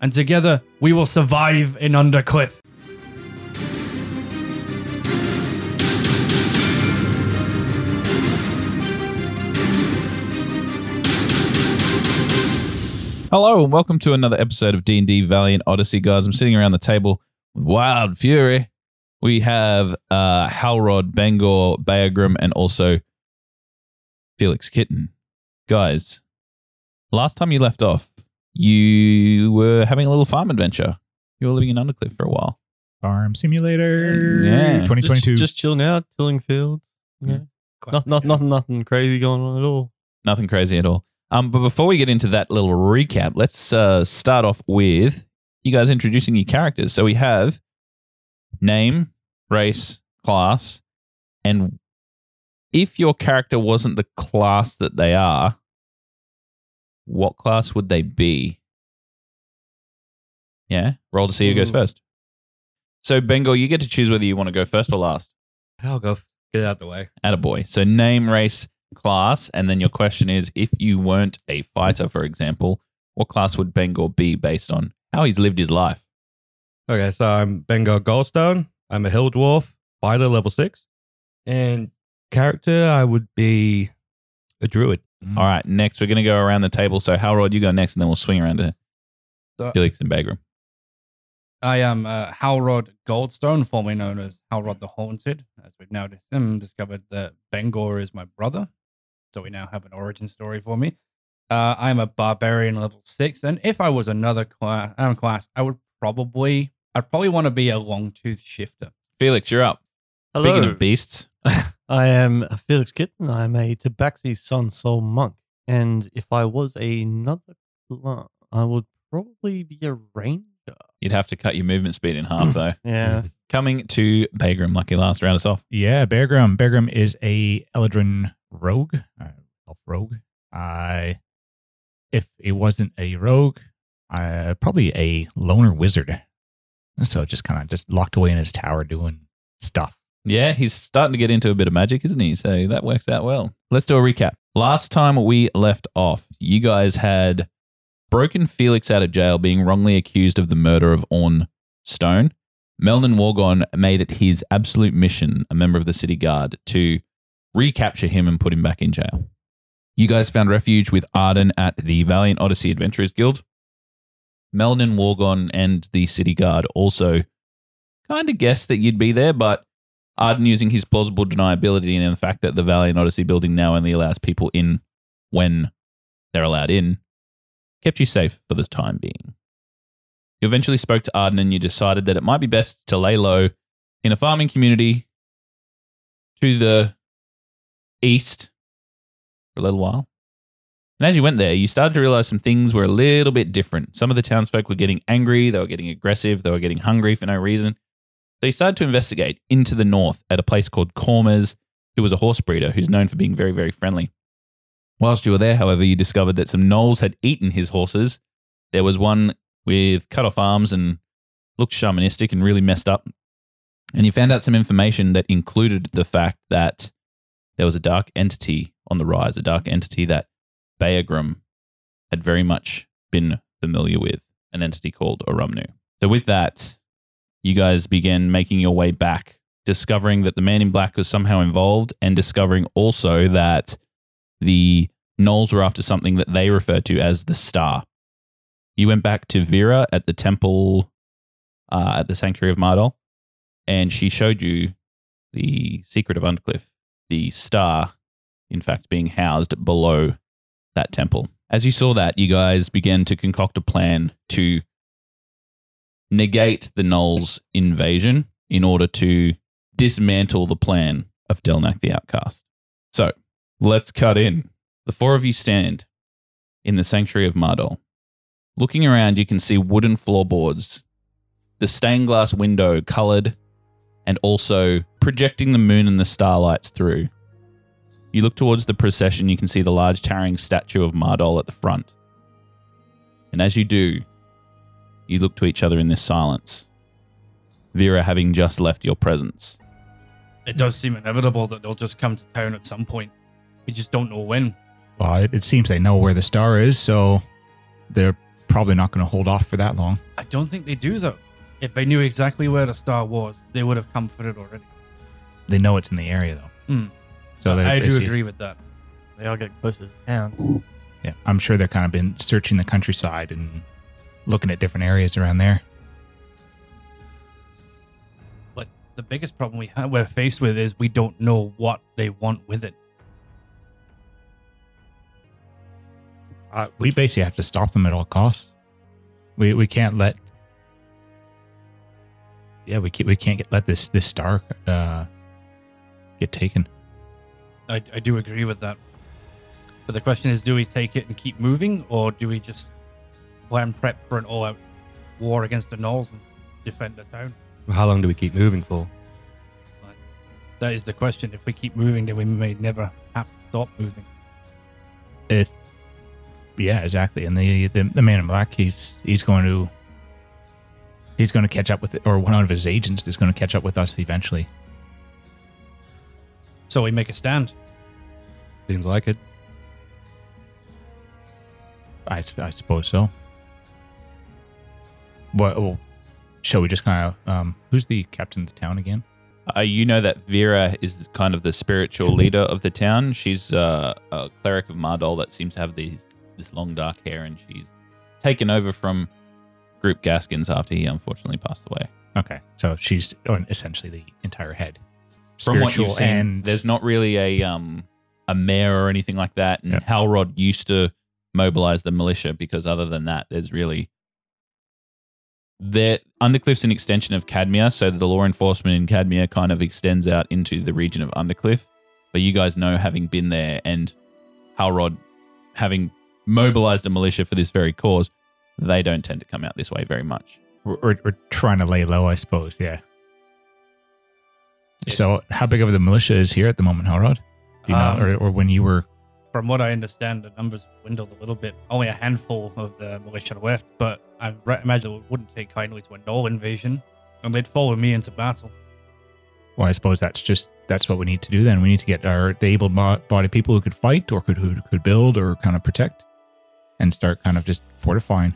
and together we will survive in Undercliff. Hello and welcome to another episode of D&D Valiant Odyssey, guys. I'm sitting around the table with Wild Fury. We have uh, Halrod, Bangor, Baegrim, and also Felix Kitten. Guys, last time you left off, you were having a little farm adventure. You were living in Undercliff for a while. Farm Simulator Yeah. 2022. Just, just chilling out, tilling fields. Yeah. Not, not, nothing, nothing crazy going on at all. Nothing crazy at all. Um, but before we get into that little recap, let's uh, start off with you guys introducing your characters. So we have name, race, class, and if your character wasn't the class that they are, what class would they be? Yeah, roll to see who goes Ooh. first. So Bengal, you get to choose whether you want to go first or last. I'll go. Get it out the way. Attaboy. So name, race, class, and then your question is if you weren't a fighter, for example, what class would Bengal be based on how he's lived his life? Okay, so I'm Bengal Goldstone. I'm a hill dwarf, fighter level six. And character, I would be a druid. Mm. All right, next we're going to go around the table. So Halrod, you go next, and then we'll swing around to So- Felix and Bagram. I am uh, Halrod Goldstone, formerly known as Halrod the Haunted, as we've now dis- um, discovered that Bengor is my brother. So we now have an origin story for me. Uh, I am a barbarian level six, and if I was another class, um, class I would probably, I'd probably want to be a long tooth shifter. Felix, you're up. Hello. Speaking of beasts, I am Felix Kitten. I'm a Tabaxi Sun Soul monk. And if I was another class, I would probably be a ranger. you'd have to cut your movement speed in half, though. Yeah. Coming to Bagram, lucky last round us off. Yeah, Bear Grym. Bear Grym is a Eladrin rogue, uh, elf rogue. I, if it wasn't a rogue, uh, probably a loner wizard. So just kind of just locked away in his tower doing stuff. Yeah, he's starting to get into a bit of magic, isn't he? So that works out well. Let's do a recap. Last time we left off, you guys had broken Felix out of jail being wrongly accused of the murder of Orn Stone. Melnin Wargon made it his absolute mission, a member of the city guard, to recapture him and put him back in jail. You guys found refuge with Arden at the Valiant Odyssey Adventurers Guild. Melnin Wargon and the city guard also kind of guessed that you'd be there, but Arden using his plausible deniability and the fact that the Valiant Odyssey building now only allows people in when they're allowed in, kept you safe for the time being. You eventually spoke to Arden and you decided that it might be best to lay low in a farming community to the east for a little while. And as you went there, you started to realize some things were a little bit different. Some of the townsfolk were getting angry, they were getting aggressive, they were getting hungry for no reason. They started to investigate into the north at a place called Cormers, who was a horse breeder who's known for being very, very friendly. Whilst you were there, however, you discovered that some gnolls had eaten his horses. There was one with cut off arms and looked shamanistic and really messed up. And you found out some information that included the fact that there was a dark entity on the rise, a dark entity that Baegrim had very much been familiar with, an entity called Orumnu. So, with that, you guys began making your way back, discovering that the man in black was somehow involved, and discovering also that the gnolls were after something that they referred to as the Star. You went back to Vera at the temple uh, at the Sanctuary of Mardol, and she showed you the secret of Undercliff, the Star, in fact, being housed below that temple. As you saw that, you guys began to concoct a plan to negate the gnolls' invasion in order to dismantle the plan of Delnak the Outcast. So, let's cut in. The four of you stand in the sanctuary of Mardol. Looking around, you can see wooden floorboards, the stained glass window colored, and also projecting the moon and the starlights through. You look towards the procession, you can see the large towering statue of Mardol at the front. And as you do, you look to each other in this silence. Vera having just left your presence. It does seem inevitable that they'll just come to town at some point. We just don't know when. Well, it, it seems they know where the star is, so they're probably not going to hold off for that long. I don't think they do though. If they knew exactly where the star was, they would have come for it already. They know it's in the area though. Hmm. So they're- I do it's- agree with that. They are getting closer to town. Yeah, I'm sure they've kind of been searching the countryside and looking at different areas around there. But the biggest problem we have, we're faced with is we don't know what they want with it. Uh, we basically have to stop them at all costs. We we can't let. Yeah, we can't, we can't get let this this star uh, get taken. I, I do agree with that. But the question is, do we take it and keep moving, or do we just plan prep for an all-out war against the gnolls and defend the town? How long do we keep moving for? That is the question. If we keep moving, then we may never have to stop moving. If yeah, exactly. And the, the the man in black, he's he's going to he's going to catch up with it, or one of his agents is going to catch up with us eventually. So we make a stand. Seems like it. I, I suppose so. What? Well, shall we just kind of um, who's the captain of the town again? Uh, you know that Vera is kind of the spiritual leader of the town. She's uh, a cleric of Mardol that seems to have these this long dark hair, and she's taken over from Group Gaskins after he unfortunately passed away. Okay, so she's oh, essentially the entire head. From what you've seen, and there's not really a um a mayor or anything like that. And Yeah. Halrod used to mobilize the militia because other than that, there's really the Undercliff's an extension of Cadmia, so the law enforcement in Cadmia kind of extends out into the region of Undercliff. But you guys know, having been there and Halrod having mobilized a militia for this very cause, they don't tend to come out this way very much. We're, we're, trying to lay low, I suppose. Yeah. So, how big of the militia is here at the moment, Halrod? Do you know, Um, or, or when you were? From what I understand, the numbers dwindled a little bit. Only a handful of the militia left, but I imagine it wouldn't take kindly to a gnoll invasion, and they'd follow me into battle. Well, I suppose that's just that's what we need to do. Then we need to get our the able-bodied people who could fight, or could who could build, or kind of protect, and start kind of just fortifying.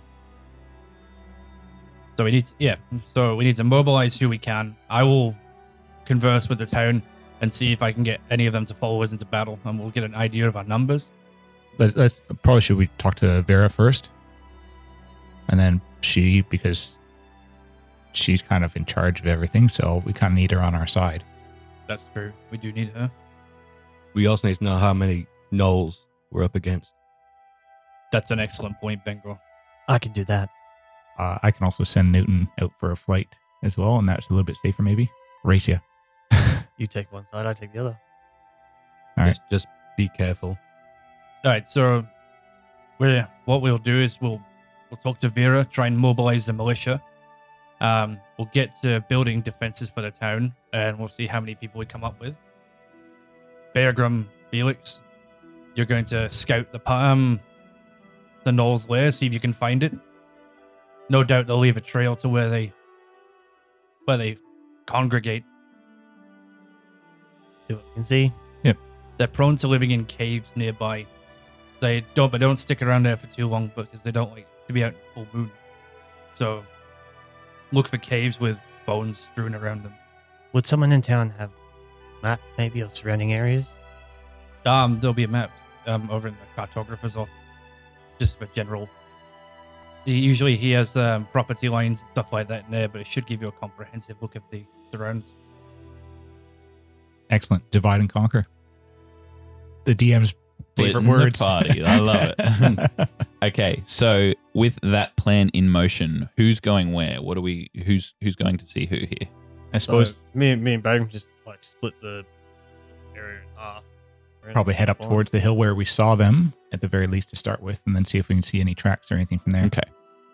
So we need, to, yeah. So we need to mobilize who we can. I will converse with the town and see if I can get any of them to follow us into battle, and we'll get an idea of our numbers. Let, let's probably should we talk to Vera first, and then she because she's kind of in charge of everything, so we kind of need her on our side. That's true. We do need her. We also need to know how many gnolls we're up against. That's an excellent point, Bengal. I can do that. Uh, I can also send Newton out for a flight as well, and that's a little bit safer, maybe. Race ya. You take one side, I take the other. All right. Just, just be careful. All right. So we what we'll do is we'll we'll talk to Vera, try and mobilize the militia. Um, we'll get to building defenses for the town, and we'll see how many people we come up with. Beargrim, Felix, you're going to scout the um the gnoll's lair, see if you can find it. No doubt they'll leave a trail to where they where they congregate. Do what you can see. They're prone to living in caves nearby. They don't, but don't stick around there for too long because they don't like to be out in full moon. So, look for caves with bones strewn around them. Would someone in town have map maybe of surrounding areas? Um, there'll be a map um over in the cartographer's office, just for general. Usually, he has um, property lines and stuff like that in there, but it should give you a comprehensive look of the surrounds. Excellent. Divide and conquer. The DM's favorite Splitting the words. party. I love it. Okay, so with that plan in motion, who's going where? What are we? Who's who's going to see who here? I suppose So me, me and Bagram just like split the area in half. Probably head up spawns. towards the hill where we saw them at the very least to start with, and then see if we can see any tracks or anything from there. Okay,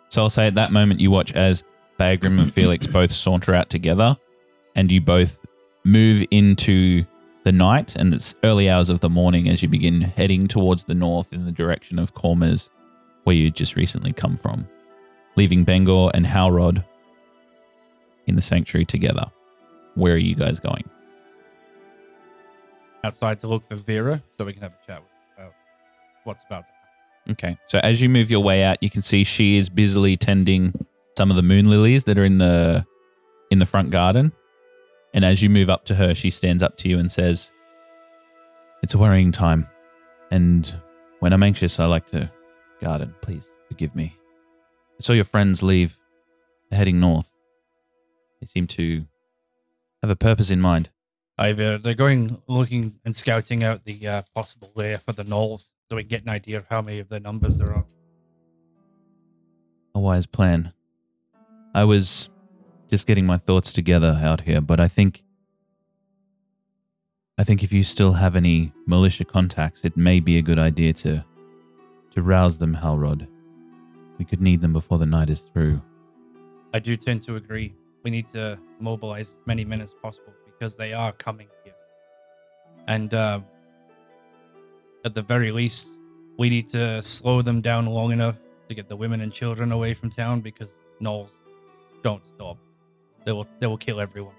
so I'll say at that moment you watch as Bagrim and Felix both saunter out together, and you both move into the night and it's early hours of the morning as you begin heading towards the north in the direction of Cormers, where you just recently come from, leaving Bengor and Halrod in the sanctuary together. Where are you guys going? Outside to look for Vera, so we can have a chat with her about what's about to happen. Okay. So as you move your way out, you can see she is busily tending some of the moon lilies that are in the in the front garden. And as you move up to her, she stands up to you and says, "It's a worrying time, and when I'm anxious, I like to guard it. Please forgive me. I saw your friends leave, They're heading north. They seem to have a purpose in mind. Either they're going looking and scouting out the uh, possible lair for the gnolls so we can get an idea of how many of their numbers there are. a wise plan. I was just getting my thoughts together out here, but I think I think if you still have any militia contacts, it may be a good idea to to rouse them, Halrod. We could need them before the night is through. I do tend to agree. We need to mobilize as many men as possible because they are coming here. And uh, at the very least, we need to slow them down long enough to get the women and children away from town because gnolls don't stop. They will they will kill everyone.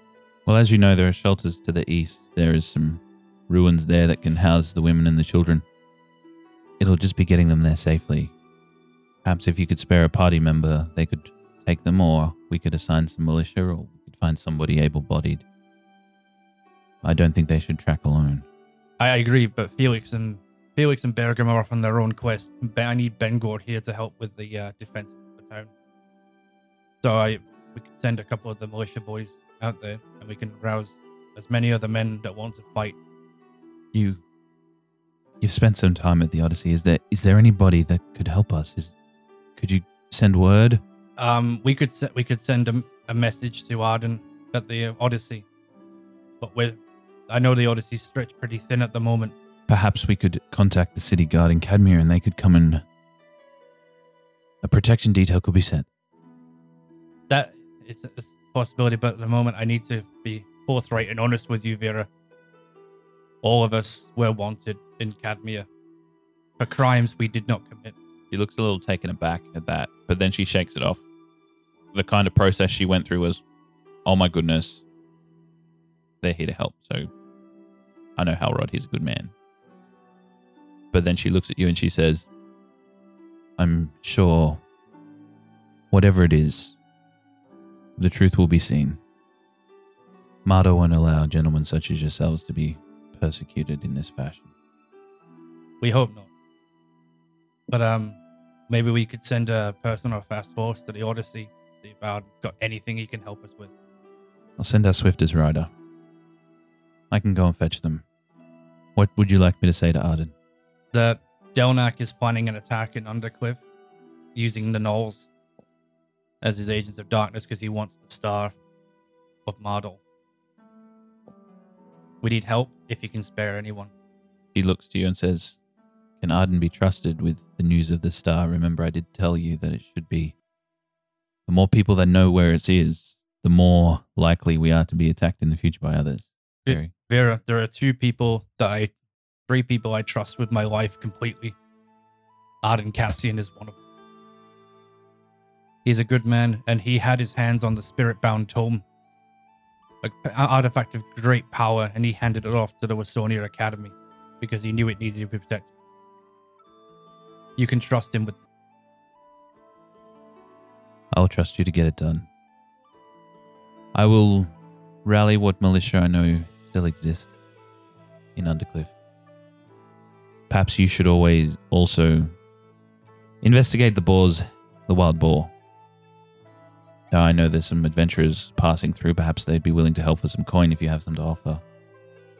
Well, as you know, there are shelters to the east. There is some ruins there that can house the women and the children. It'll just be getting them there safely. Perhaps if you could spare a party member, they could take them, or we could assign some militia, or we could find somebody able bodied. I don't think they should track alone. I agree, but Felix and Felix and Bergam are off on their own quest. Ben- I need Bengor here to help with the uh, defense of the town. So I we could send a couple of the militia boys out there, and we can rouse as many other men that want to fight. You You've spent some time at the Odyssey. Is there is there anybody that could help us? Is could you send word? Um, we could se- we could send a, a message to Arden at the Odyssey, but with I know the Odyssey's stretched pretty thin at the moment. Perhaps we could contact the city guard in Cadmia and they could come and a protection detail could be sent. A, is a possibility, but at the moment I need to be forthright and honest with you, Vera. All of us were wanted in Cadmia for crimes we did not commit. She looks a little taken aback at that, but then she shakes it off. The kind of process she went through was, oh my goodness, they're here to help. So I know Halrod, he's a good man. But then she looks at you and she says, I'm sure whatever it is, the truth will be seen. Mardo won't allow gentlemen such as yourselves to be persecuted in this fashion. We hope not. But um, maybe we could send a person or a fast horse to the Odyssey. See if got anything he can help us with. I'll send our swiftest rider. I can go and fetch them. What would you like me to say to Arden? that Delnak is planning an attack in Undercliff using the Knolls as his agents of darkness because he wants the star of Mardol. We need help if you can spare anyone. He looks to you and says, Can Arden be trusted with the news of the star? Remember, I did tell you that it should be. The more people that know where it is, the more likely we are to be attacked in the future by others. Very. Vera, there are two people that I, three people I trust with my life completely. Arden Cassian is one of them. He's a good man, and he had his hands on the spirit-bound tome, an artifact of great power, and he handed it off to the Wasonia Academy because he knew it needed to be protected. You can trust him with. I'll trust you to get it done. I will rally what militia I know still exist in Undercliff. Perhaps you should always also investigate the boars, the wild boar. Now, I know there's some adventurers passing through. Perhaps they'd be willing to help for some coin if you have some to offer.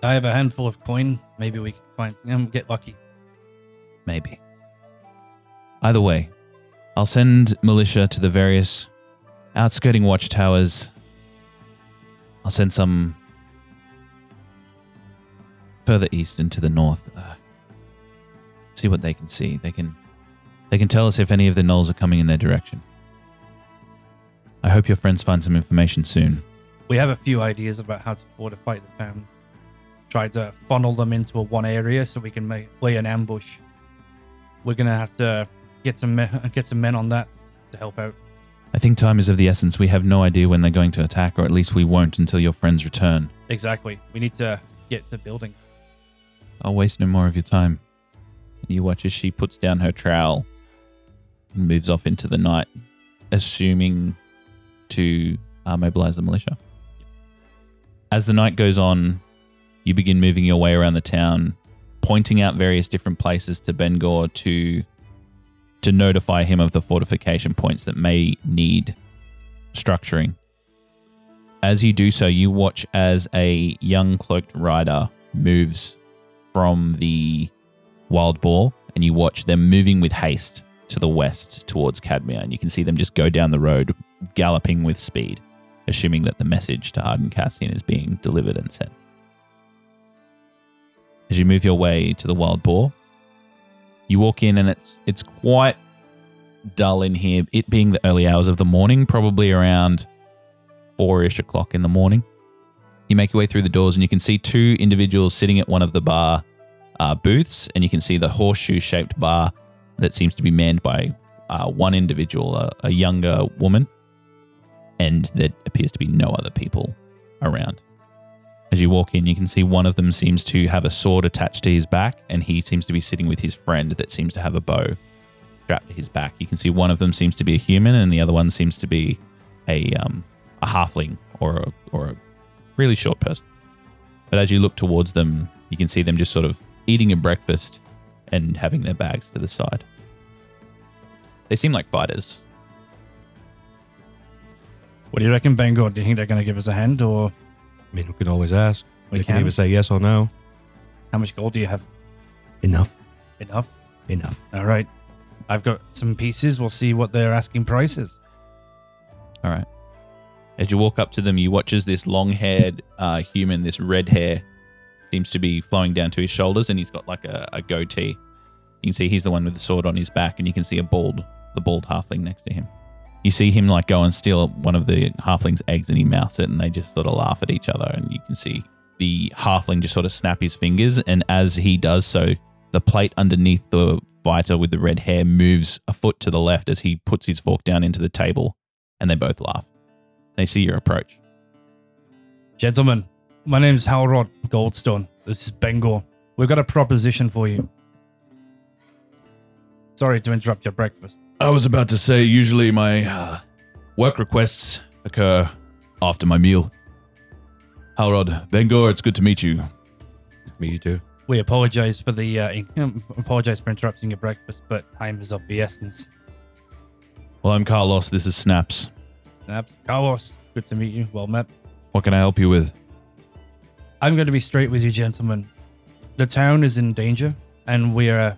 I have a handful of coin. Maybe we can find um, get lucky. Maybe. Either way, I'll send militia to the various outskirting watchtowers. I'll send some further east and to the north. Uh, see what they can see. They can they can tell us if any of the gnolls are coming in their direction. I hope your friends find some information soon. We have a few ideas about how to fortify the town. Try to funnel them into a one area so we can make, lay an ambush. We're gonna have to get some men, get some men on that to help out. I think time is of the essence. We have no idea when they're going to attack, or at least we won't until your friends return. Exactly. We need to get to building. I'll waste no more of your time. You watch as she puts down her trowel and moves off into the night, assuming to uh, mobilize the militia. As the night goes on, you begin moving your way around the town, pointing out various different places to Bengor to to notify him of the fortification points that may need structuring. As you do so, you watch as a young cloaked rider moves from the wild boar, and you watch them moving with haste to the west towards Cadmia, and you can see them just go down the road, galloping with speed, assuming that the message to Arden Cassian is being delivered and sent. As you move your way to the wild boar, you walk in, and it's it's quite dull in here. It being the early hours of the morning, probably around four-ish o'clock in the morning. You make your way through the doors, and you can see two individuals sitting at one of the bar uh, booths, and you can see the horseshoe-shaped bar that seems to be manned by uh, one individual, a, a younger woman, and there appears to be no other people around. As you walk in, you can see one of them seems to have a sword attached to his back, and he seems to be sitting with his friend that seems to have a bow strapped to his back. You can see one of them seems to be a human, and the other one seems to be a um, a halfling or a, or a really short person. But as you look towards them, you can see them just sort of eating a breakfast and having their bags to the side. They seem like fighters. What do you reckon, Bangor? Do you think they're going to give us a hand, or I mean, we can always ask. We they can, can. either say yes or no. how much gold do you have? Enough. Enough. Enough. All right. I've got some pieces. We'll see what their asking price is. All right. As you walk up to them, you watch as this long-haired uh, human, this red hair, seems to be flowing down to his shoulders, and he's got like a, a goatee. You can see he's the one with the sword on his back, and you can see a bald, the bald halfling next to him. You see him like go and steal one of the halfling's eggs, and he mouths it, and they just sort of laugh at each other. And you can see the halfling just sort of snap his fingers, and as he does so, the plate underneath the fighter with the red hair moves a foot to the left as he puts his fork down into the table, and they both laugh. They see your approach. Gentlemen, my name is Halrod Goldstone. This is Bangor. We've got a proposition for you. Sorry to interrupt your breakfast. I was about to say, usually my uh, work requests occur after my meal. Halrod, Bengor, it's good to meet you. Me, too. We apologize for the uh, in- apologize for interrupting your breakfast, but time is of the essence. Well, I'm Carlos. This is Snaps. Snaps, Carlos, good to meet you. Well met. What can I help you with? I'm going to be straight with you, gentlemen. The town is in danger, and we are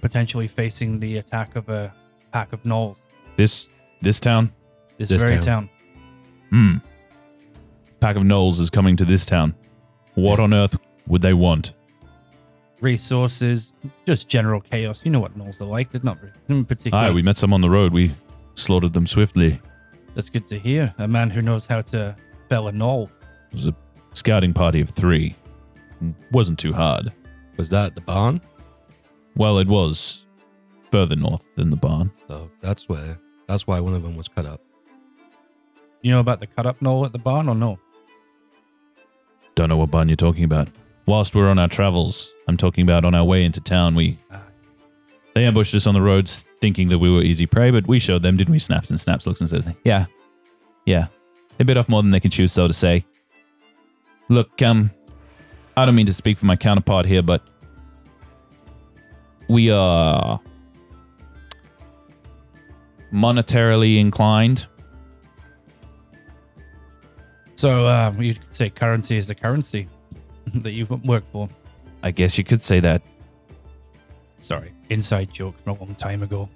potentially facing the attack of a pack of gnolls. This this town? This, This very town. town. Hmm. Pack of gnolls is coming to this town. What on earth would they want? Resources, just general chaos. You know what gnolls are like. They're not in particular. Aye, we met some on the road. We slaughtered them swiftly. That's good to hear. A man who knows how to fell a gnoll. It was a scouting party of three. Wasn't too hard. Was that the barn? Well, it was further north than the barn. So that's where. That's why one of them was cut up. You know about the cut up gnoll at the barn or no? Don't know what barn you're talking about. Whilst we're on our travels, I'm talking about on our way into town, we Ah. they ambushed us on the roads thinking that we were easy prey, but we showed them, didn't we? Snaps and Snaps looks and says, Yeah. Yeah. They bit off more than they can chew, so to say. Look, um, I don't mean to speak for my counterpart here, but we are monetarily inclined. So um, you could say currency is the currency that you work for. I guess you could say that. Sorry, inside joke from a long time ago.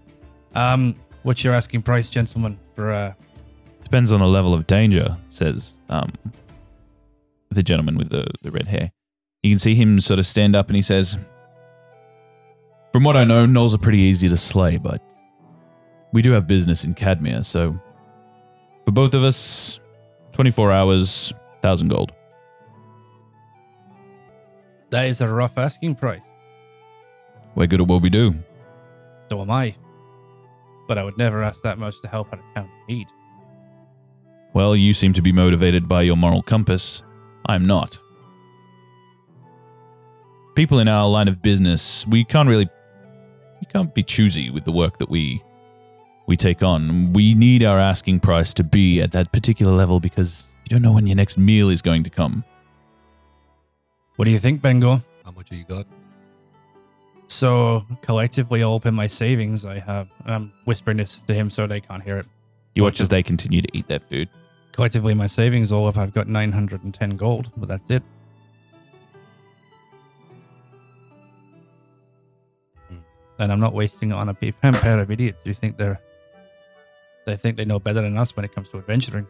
Um, what's your asking price, gentlemen, for uh, Depends on the level of danger, says um, the gentleman with the, the red hair. You can see him sort of stand up and he says, From what I know, gnolls are pretty easy to slay, but we do have business in Cadmia, so for both of us, 24 hours, 1,000 gold. that is a rough asking price. We're good at what we do. So am I. But I would never ask that much to help out a town in need. Well, you seem to be motivated by your moral compass. I'm not. People in our line of business, we can't really We can't be choosy with the work that we we take on. We need our asking price to be at that particular level because you don't know when your next meal is going to come. What do you think, Bengal? How much have you got? So collectively, all up in my savings, I have. I'm whispering this to him so they can't hear it. You watch as they continue to eat their food. Collectively, my savings, all up, I've got 910 gold, but that's it. Hmm. And I'm not wasting it on a pair of idiots who think they're. They think they know better than us when it comes to adventuring.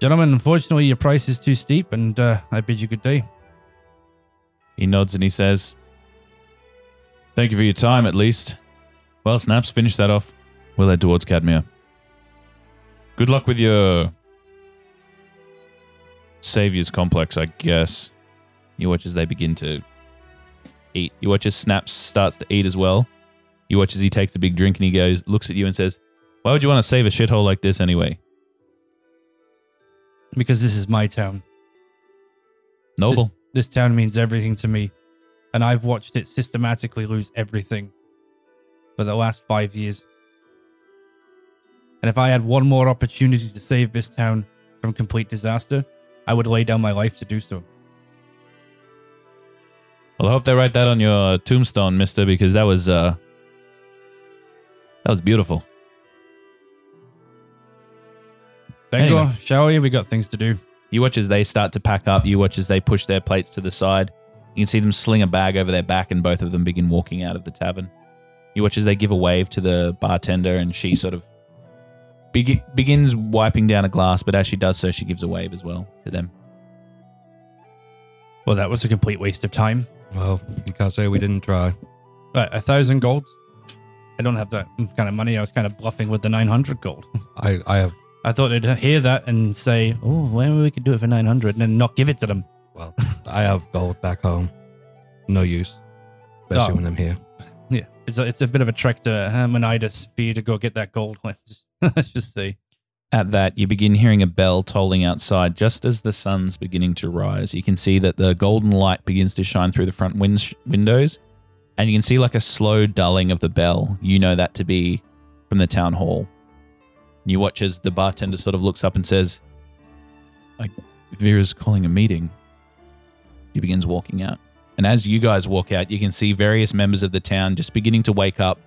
Gentlemen, unfortunately, your price is too steep, and uh, I bid you good day. He nods and he says, Thank you for your time, at least. Well, Snaps, finish that off. We'll head towards Cadmia. Good luck with your Savior's complex, I guess. You watch as they begin to eat. You watch as Snaps starts to eat as well. You watch as he takes a big drink and he goes, looks at you and says, Why would you want to save a shithole like this anyway? Because this is my town. Noble. This, this town means everything to me, and I've watched it systematically lose everything for the last five years. And if I had one more opportunity to save this town from complete disaster, I would lay down my life to do so. Well, I hope they write that on your tombstone, mister, because that was, uh, that was beautiful. Bengor, Anyway. shall we? We got things to do. You watch as they start to pack up. You watch as they push their plates to the side. You can see them sling a bag over their back, and both of them begin walking out of the tavern. You watch as they give a wave to the bartender, and she sort of begi- begins wiping down a glass. But as she does so, she gives a wave as well to them. Well, that was a complete waste of time. Well, you can't say we didn't try. Right, a thousand gold. I don't have that kind of money. I was kind of bluffing with the 900 gold. I, I have, I thought they'd hear that and say, oh, well, we could do it for 900 and then not give it to them. well, I have gold back home. No use. Especially Oh. when I'm here. Yeah, it's a, it's a bit of a trek to Hermonitis for you to go get that gold. Let's just, let's just say. At that, you begin hearing a bell tolling outside just as the sun's beginning to rise. You can see that the golden light begins to shine through the front win- windows, and you can see like a slow dulling of the bell. You know that to be from the town hall. You watch as the bartender sort of looks up and says, like, Vera's calling a meeting. He begins walking out. And as you guys walk out, you can see various members of the town just beginning to wake up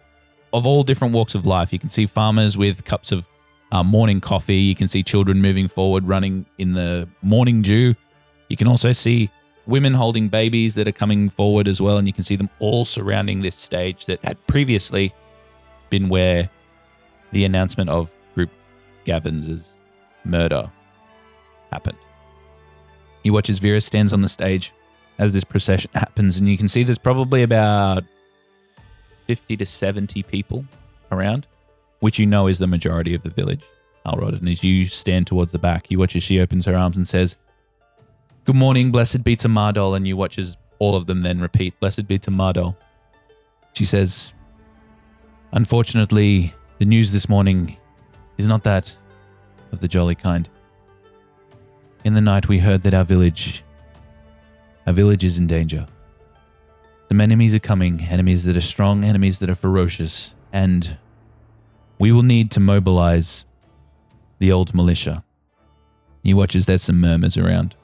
of all different walks of life. You can see farmers with cups of uh, morning coffee. You can see children moving forward, running in the morning dew. You can also see women holding babies that are coming forward as well. And you can see them all surrounding this stage that had previously been where the announcement of Group Gavins's murder happened. You watch as Vera stands on the stage as this procession happens, and you can see there's probably about 50 to 70 people around which you know is the majority of the village, Alrod. And as you stand towards the back, you watch as she opens her arms and says, Good morning, blessed be to Mardol. And you watch as all of them then repeat, Blessed be to Mardol. She says, Unfortunately, the news this morning is not that of the jolly kind. In the night, we heard that our village, our village is in danger. Some enemies are coming, enemies that are strong, enemies that are ferocious, and we will need to mobilize the old militia. He watches, there's some murmurs around.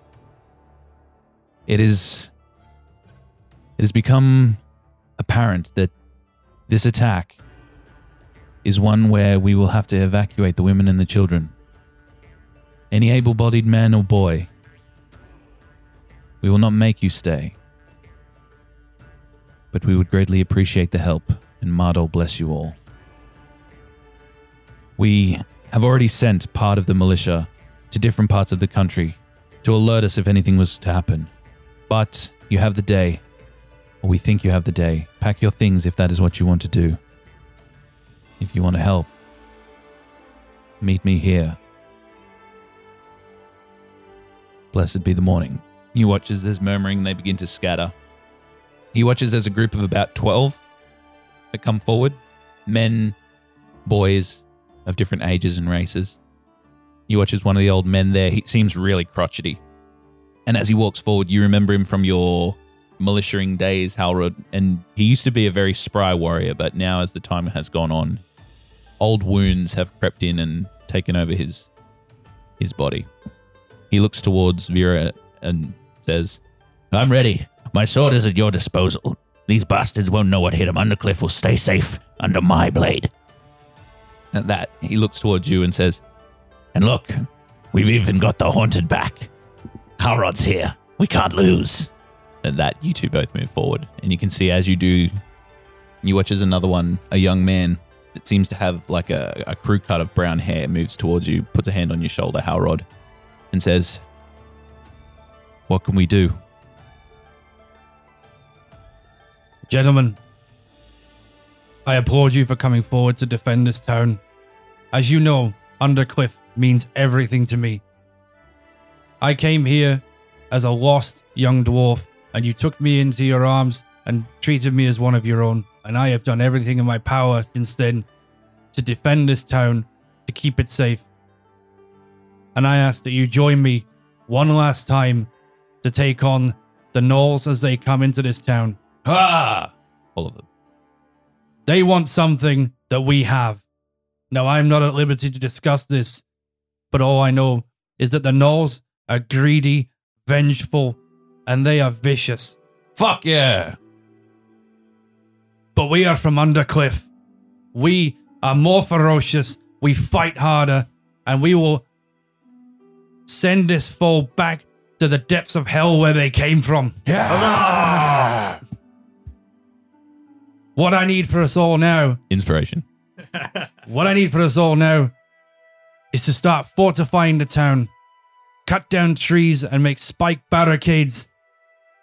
It is. It has become apparent that this attack is one where we will have to evacuate the women and the children. Any able bodied man or boy, we will not make you stay. But we would greatly appreciate the help, and Mardol bless you all. We have already sent part of the militia to different parts of the country to alert us if anything was to happen. But you have the day, or we think you have the day. Pack your things if that is what you want to do. If you want to help, meet me here. Blessed be the morning. You watch as there's murmuring, they begin to scatter. You watch as there's a group of about 12 that come forward men, boys of different ages and races. You watch as one of the old men there, he seems really crotchety. And as he walks forward, you remember him from your militiaing days, Halrod, and he used to be a very spry warrior, but now as the time has gone on, old wounds have crept in and taken over his his body. He looks towards Vera and says, I'm ready. My sword is at your disposal. These bastards won't know what hit them. Undercliff will stay safe under my blade. At that, he looks towards you and says, And look, we've even got the haunted back. Halrod's here. We can't lose. At that, you two both move forward, and you can see as you do, you watch as another one, a young man that seems to have like a, a crew cut of brown hair, moves towards you, puts a hand on your shoulder, Halrod, and says, What can we do? Gentlemen, I applaud you for coming forward to defend this town. As you know, Undercliff means everything to me. I came here as a lost young dwarf, and you took me into your arms and treated me as one of your own. And I have done everything in my power since then to defend this town, to keep it safe. And I ask that you join me one last time to take on the gnolls as they come into this town. Ah! All of them. They want something that we have. Now, I'm not at liberty to discuss this, but all I know is that the gnolls are greedy, vengeful, and they are vicious. Fuck yeah! But we are from Undercliff. We are more ferocious, we fight harder, and we will send this foe back to the depths of hell where they came from. Yeah! What I need for us all now Inspiration. What I need for us all now is to start fortifying the town, cut down trees and make spike barricades,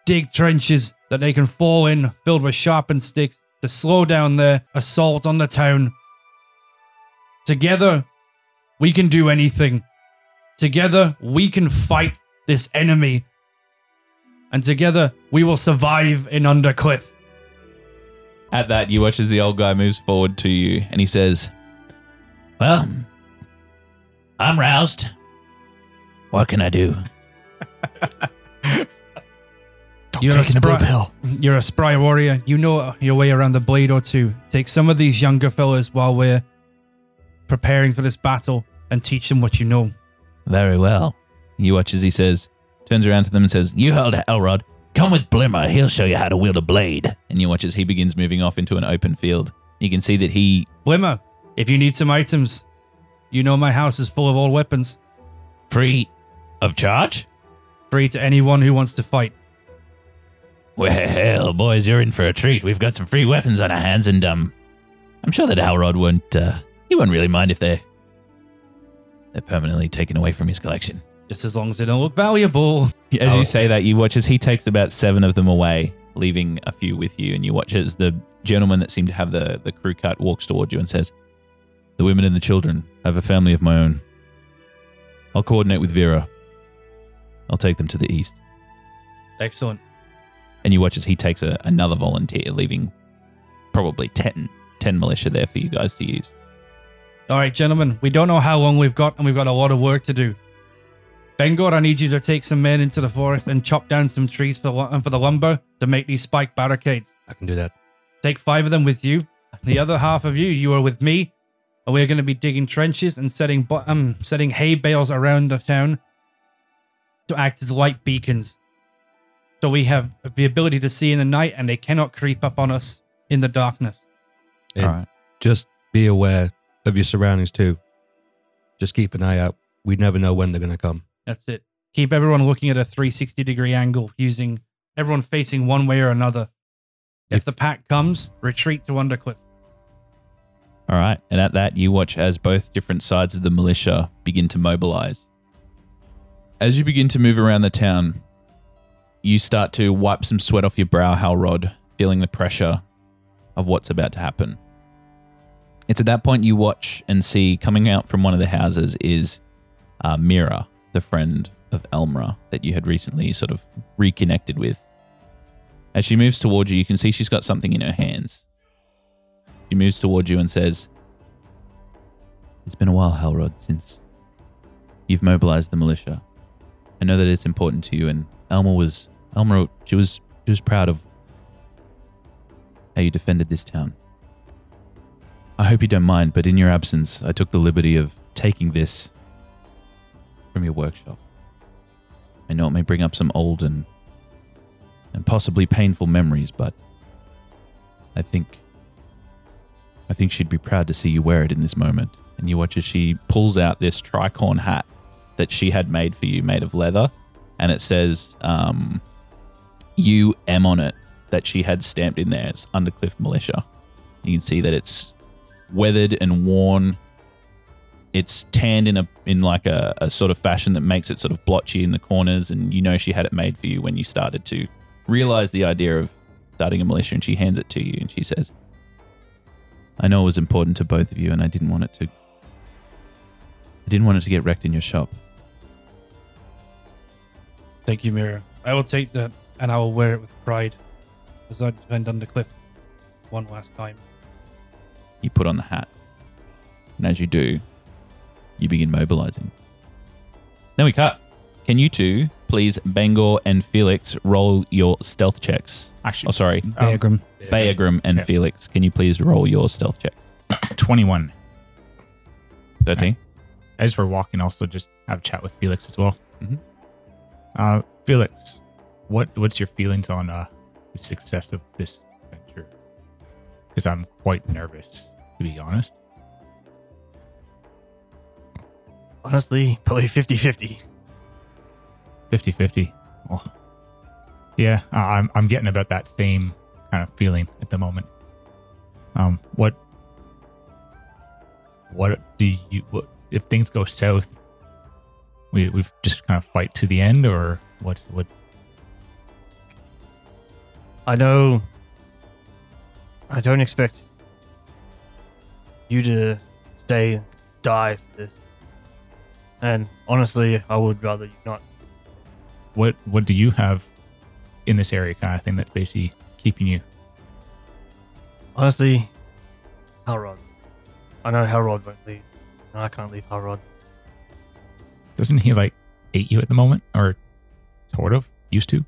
dig trenches that they can fall in filled with sharpened sticks to slow down their assault on the town. Together, we can do anything. Together, we can fight this enemy. And together, we will survive in Undercliff. At that, you watch as the old guy moves forward to you and he says, Well, I'm roused. What can I do? You're a, Taking a blue spry, pill. you're a spry warrior. You know your way around the blade or two. Take some of these younger fellas while we're preparing for this battle and teach them what you know. Very well. you watch as he says, turns around to them and says, You hold Elrod. Come with Blimmer. He'll show you how to wield a blade. and you watch as he begins moving off into an open field. You can see that he Blimmer, if you need some items, you know my house is full of old weapons. Free of charge? Free to anyone who wants to fight. Well, boys, you're in for a treat. We've got some free weapons on our hands, and um, I'm sure that Halrod won't. Uh, he won't really mind if they're they're permanently taken away from his collection. Just as long as they don't look valuable. As Oh. you say that, you watch as he takes about seven of them away, leaving a few with you, and you watch as the gentleman that seemed to have the, the crew cut walks toward you and says, The women and the children I have a family of my own. I'll coordinate with Vera. I'll take them to the east. Excellent. And you watch as he takes a, another volunteer, leaving probably 10, 10 militia there for you guys to use. All right, gentlemen, we don't know how long we've got, and we've got a lot of work to do. Bengor, I need you to take some men into the forest and chop down some trees for, lu- for the lumber to make these spike barricades. I can do that. Take five of them with you. The other half of you, you are with me, and we're going to be digging trenches and setting um setting hay bales around the town to act as light beacons. So we have the ability to see in the night, and they cannot creep up on us in the darkness. And All right. just be aware of your surroundings too. Just keep an eye out. We never know when they're going to come. That's it. Keep everyone looking at a 360 degree angle, using everyone facing one way or another. If If- the pack comes, retreat to Undercliff. All right. And at that, you watch as both different sides of the militia begin to mobilize. As you begin to move around the town, you start to wipe some sweat off your brow, Halrod, feeling the pressure of what's about to happen. It's at that point you watch and see coming out from one of the houses is uh, Mira, the friend of Elmra that you had recently sort of reconnected with. As she moves towards you, you can see she's got something in her hands. She moves towards you and says, It's been a while, Halrod, since you've mobilized the militia. I know that it's important to you, and Elma was Elma she was She was proud of how you defended this town. I hope you don't mind, but in your absence, I took the liberty of taking this from your workshop. I know it may bring up some old and and possibly painful memories, but I think I think she'd be proud to see you wear it in this moment. And you watch as she pulls out this tricorn hat that she had made for you, made of leather, and it says um, UM on it that she had stamped in there. It's Undercliff Militia. You can see that it's weathered and worn. It's tanned in a in like a, a sort of fashion that makes it sort of blotchy in the corners, and you know she had it made for you when you started to realize the idea of starting a militia. And she hands it to you, and she says, "I know it was important to both of you, and I didn't want it to. I didn't want it to get wrecked in your shop. Thank you, Mira. I will take that and I will wear it with pride as I defend Undercliff one last time. You put on the hat, and as you do, you begin mobilizing. Then we cut. Can you two please, Bangor and Felix, roll your stealth checks? Actually, Oh, sorry, um, Beargrim. Bayagram and Yeah. Felix. Can you please roll your stealth checks? 21. Thirteen. As we're walking, also just have a chat with Felix as well. Mhm. Uh, Felix, what what's your feelings on uh, the success of this venture? Because I'm quite nervous, to be honest. Honestly, probably 50 50. 50 50. Well, yeah, I- I'm, I'm getting about that same kind of feeling at the moment. Um, what, what do you, what, if things go south, we, we just kind of fight to the end or what, what, I know. I don't expect you to stay die for this. And honestly, I would rather you not. what, what do you have in this area kind of thing that's basically keeping you? Honestly, Halrod. I know Halrod won't leave. And I can't leave Halrod. Doesn't he like hate you at the moment or sort of used to?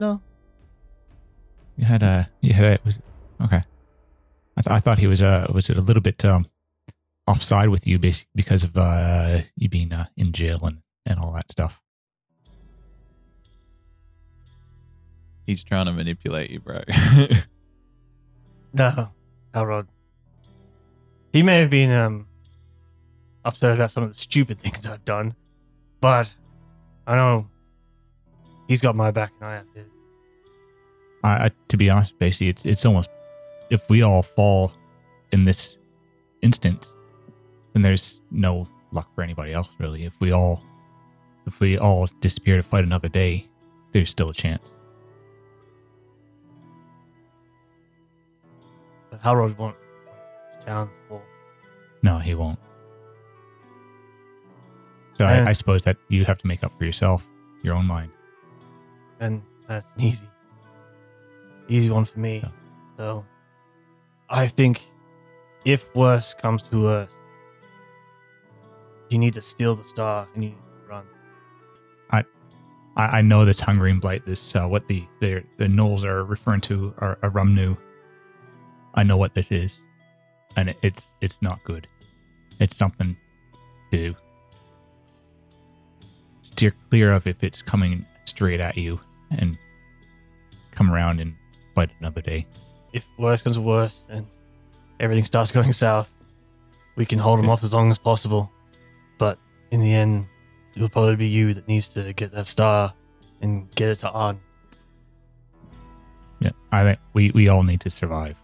No. You had a you had a was okay. I, th- I thought he was uh was it a little bit um offside with you bas- because of uh you being uh, in jail and and all that stuff. He's trying to manipulate you, bro. No, Halrod. He may have been um upset about some of the stupid things I've done, but I know he's got my back and I have his. I, I to be honest, basically, it's it's almost if we all fall in this instance, then there's no luck for anybody else really. If we all if we all disappear to fight another day, there's still a chance. But Halrod won't this town for No, he won't. So. I, I suppose that you have to make up for yourself, your own mind. and that's an easy easy one for me Yeah. so i think if worse comes to worse you need to steal the star and you need to run I, I know this hungering blight, this uh, what the the the gnolls are referring to are a rumnu. I know what this is, and it, it's it's not good. It's something to steer clear of if it's coming straight at you and come around and fight another day. if worse comes to worse and everything starts going south we can hold them off as long as possible but in the end it'll probably be you that needs to get that star and get it to on Yeah, I think we we all need to survive.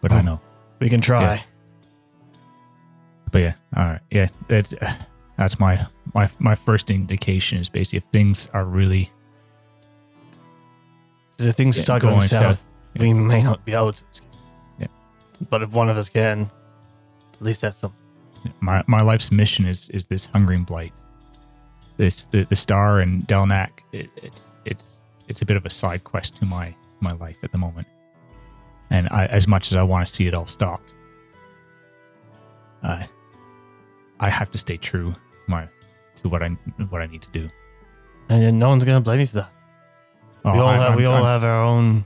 But I Oh. know. we can try Yeah. But yeah, all right, yeah, that's that's my my my first indication is basically if things are really 'Cause if things Yeah, start going, going south, south, we may not be able to escape. Yeah. But if one of us can, at least that's something. my my life's mission is is this hungering blight. This the the star and Delnak. It, it's it's it's a bit of a side quest to my my life at the moment. And I, as much as I want to see it all stopped, uh, I have to stay true to my to what I what I need to do. And no one's going to blame you for that. Well, we all I'm- have we I'm- all I'm- have our own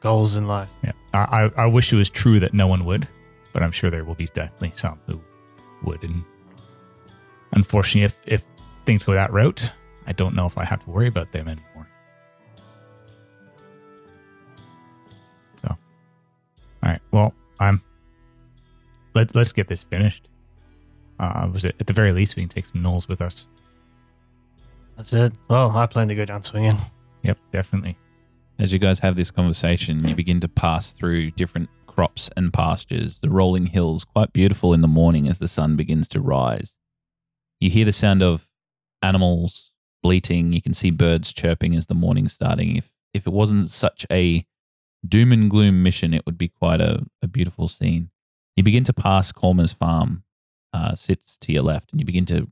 goals in life. Yeah, I, I I wish it was true that no one would, but I'm sure there will be definitely some who would. And unfortunately, if if things go that route, I don't know if I have to worry about them anymore. So, all right. Well, I'm. Let Let's get this finished. Uh, was it at the very least we can take some gnolls with us? That's it. Well, I plan to go down swinging. Yep, definitely. As you guys have this conversation, you begin to pass through different crops and pastures, the rolling hills, quite beautiful in the morning as the sun begins to rise. You hear the sound of animals bleating, you can see birds chirping as the morning's starting. If if it wasn't such a doom and gloom mission, it would be quite a, a beautiful scene. You begin to pass Colmer's farm, uh, sits to your left, and you begin to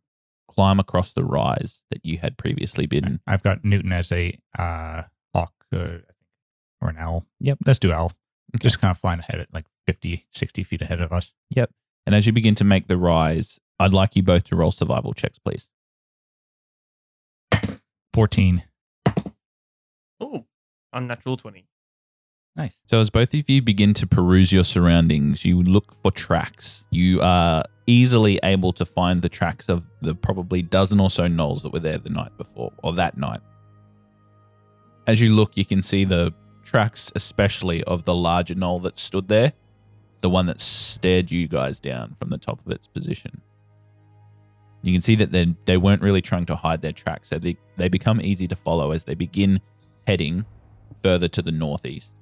climb across the rise that you had previously been I've got Newton as a uh, hawk, uh, or an owl. Yep. Let's do owl. Okay. Just kind of flying ahead at like 50, 60 feet ahead of us. Yep. And as you begin to make the rise, I'd like you both to roll survival checks, please. 14. Oh, unnatural twenty. Nice. So, as both of you begin to peruse your surroundings, you look for tracks. You are easily able to find the tracks of the probably dozen or so gnolls that were there the night before, or that night. As you look, you can see the tracks, especially of the larger gnoll that stood there, the one that stared you guys down from the top of its position. You can see that they they weren't really trying to hide their tracks, so they, they become easy to follow as they begin heading further to the northeast.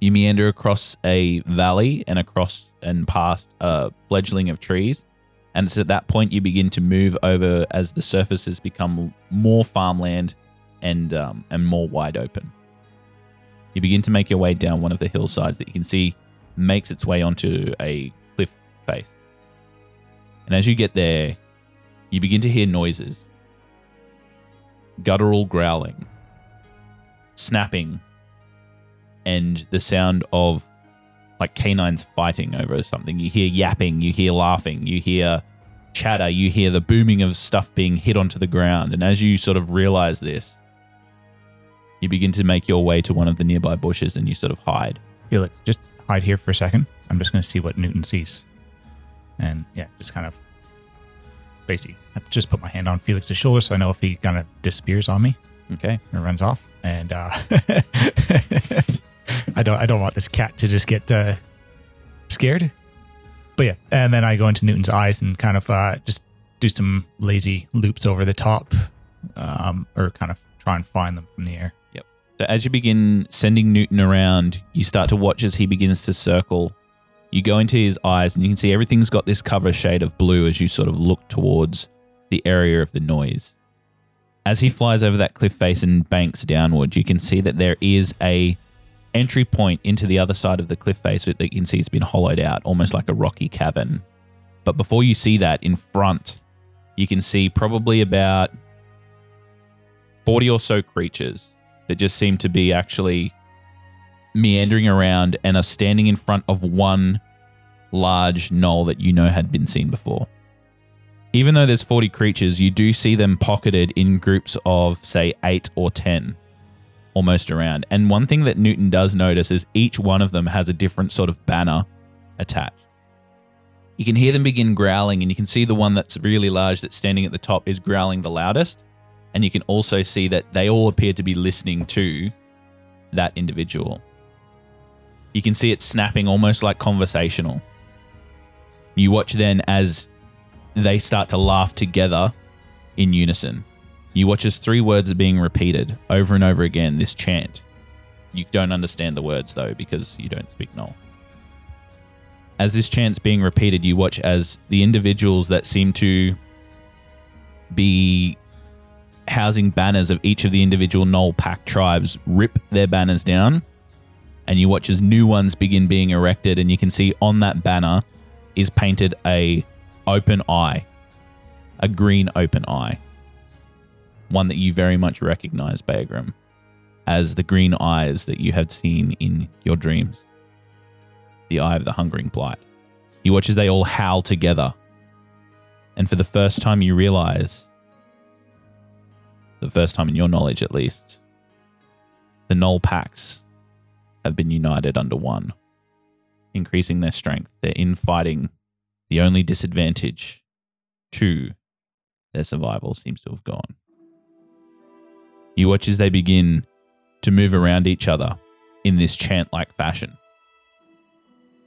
You meander across a valley and across and past a fledgling of trees. And it's at that point you begin to move over as the surface has become more farmland and um, and more wide open. You begin to make your way down one of the hillsides that you can see makes its way onto a cliff face. And as you get there, you begin to hear noises guttural growling, snapping, and the sound of like canines fighting over something. You hear yapping, you hear laughing, you hear chatter, you hear the booming of stuff being hit onto the ground. And as you sort of realize this, you begin to make your way to one of the nearby bushes and you sort of hide. Felix, just hide here for a second. I'm just going to see what Newton sees. And yeah, just kind of basically I just put my hand on Felix's shoulder so I know if he kind of disappears on me Okay. and runs off. And uh, I don't I don't want this cat to just get uh, scared. But yeah, and then I go into Newton's eyes and kind of uh, just do some lazy loops over the top, um, or kind of try and find them from the air. Yep. So as you begin sending Newton around, you start to watch as he begins to circle. You go into his eyes and you can see everything's got this cover shade of blue as you sort of look towards the area of the noise. As he flies over that cliff face and banks downward, you can see that there is a entry point into the other side of the cliff face that you can see has been hollowed out, almost like a rocky cavern. But before you see that, in front, you can see probably about 40 or so creatures that just seem to be actually meandering around and are standing in front of one large gnoll that you know had been seen before. Even though there's 40 creatures, you do see them pocketed in groups of, say, 8 or 10 almost around. And one thing that Newton does notice is each one of them has a different sort of banner attached. You can hear them begin growling, and you can see the one that's really large that's standing at the top is growling the loudest and you can also see that they all appear to be listening to that individual. You can see it snapping almost like conversational. You watch then as they start to laugh together in unison. You watch as three words are being repeated over and over again, this chant. You don't understand the words though because you don't speak Gnoll. As this chant's being repeated, you watch as the individuals that seem to be housing banners of each of the individual Gnoll Pack tribes rip their banners down, and you watch as new ones begin being erected, and you can see on that banner is painted a open eye, a green open eye, one that you very much recognize, Bagram, as the green eyes that you have seen in your dreams, the eye of the hungering blight. You watch as they all howl together, and for the first time, you realize the first time in your knowledge at least, the Gnoll packs have been united under one, increasing their strength. Their infighting, the only disadvantage to their survival seems to have gone. You watch as they begin to move around each other in this chant like fashion.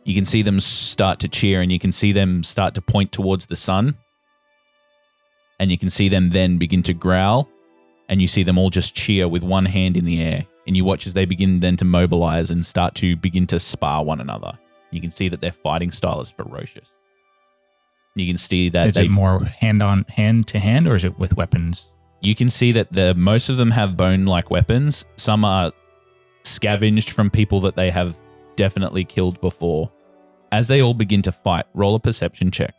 You can see them start to cheer and you can see them start to point towards the sun. And you can see them then begin to growl and you see them all just cheer with one hand in the air. And you watch as they begin then to mobilize and start to begin to spar one another. You can see that their fighting style is ferocious. You can see that Is they it more hand on hand to hand, or is it with weapons? You can see that the most of them have bone like weapons. Some are scavenged from people that they have definitely killed before. As they all begin to fight, roll a perception check.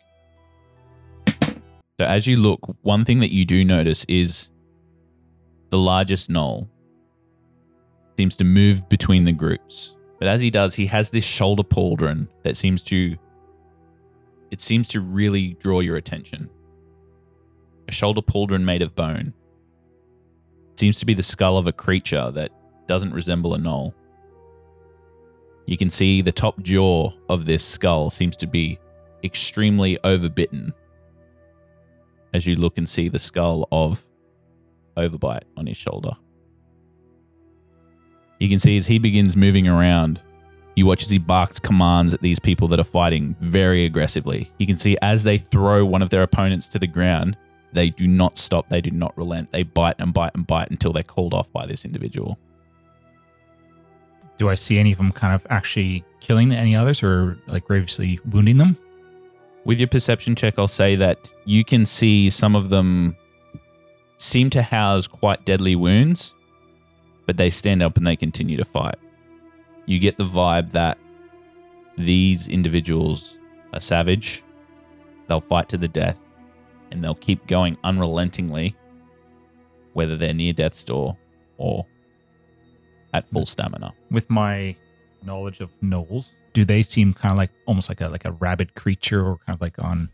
So as you look, one thing that you do notice is the largest gnoll seems to move between the groups. But as he does, he has this shoulder pauldron that seems to it seems to really draw your attention a shoulder pauldron made of bone. It Seems to be the skull of a creature that doesn't resemble a gnoll. You can see the top jaw of this skull seems to be extremely overbitten as you look and see the skull of Overbite on his shoulder. You can see as he begins moving around, you watch as he barks commands at these people that are fighting very aggressively. You can see as they throw one of their opponents to the ground, they do not stop, they do not relent. They bite and bite and bite until they're called off by this individual. Do I see any of them kind of actually killing any others, or like grievously wounding them? With your perception check, I'll say that you can see some of them seem to house quite deadly wounds, but they stand up and they continue to fight. You get the vibe that these individuals are savage, they'll fight to the death, and they'll keep going unrelentingly, whether they're near death's door or at full stamina. With my knowledge of gnolls, do they seem kind of like almost like a like a rabid creature, or kind of like on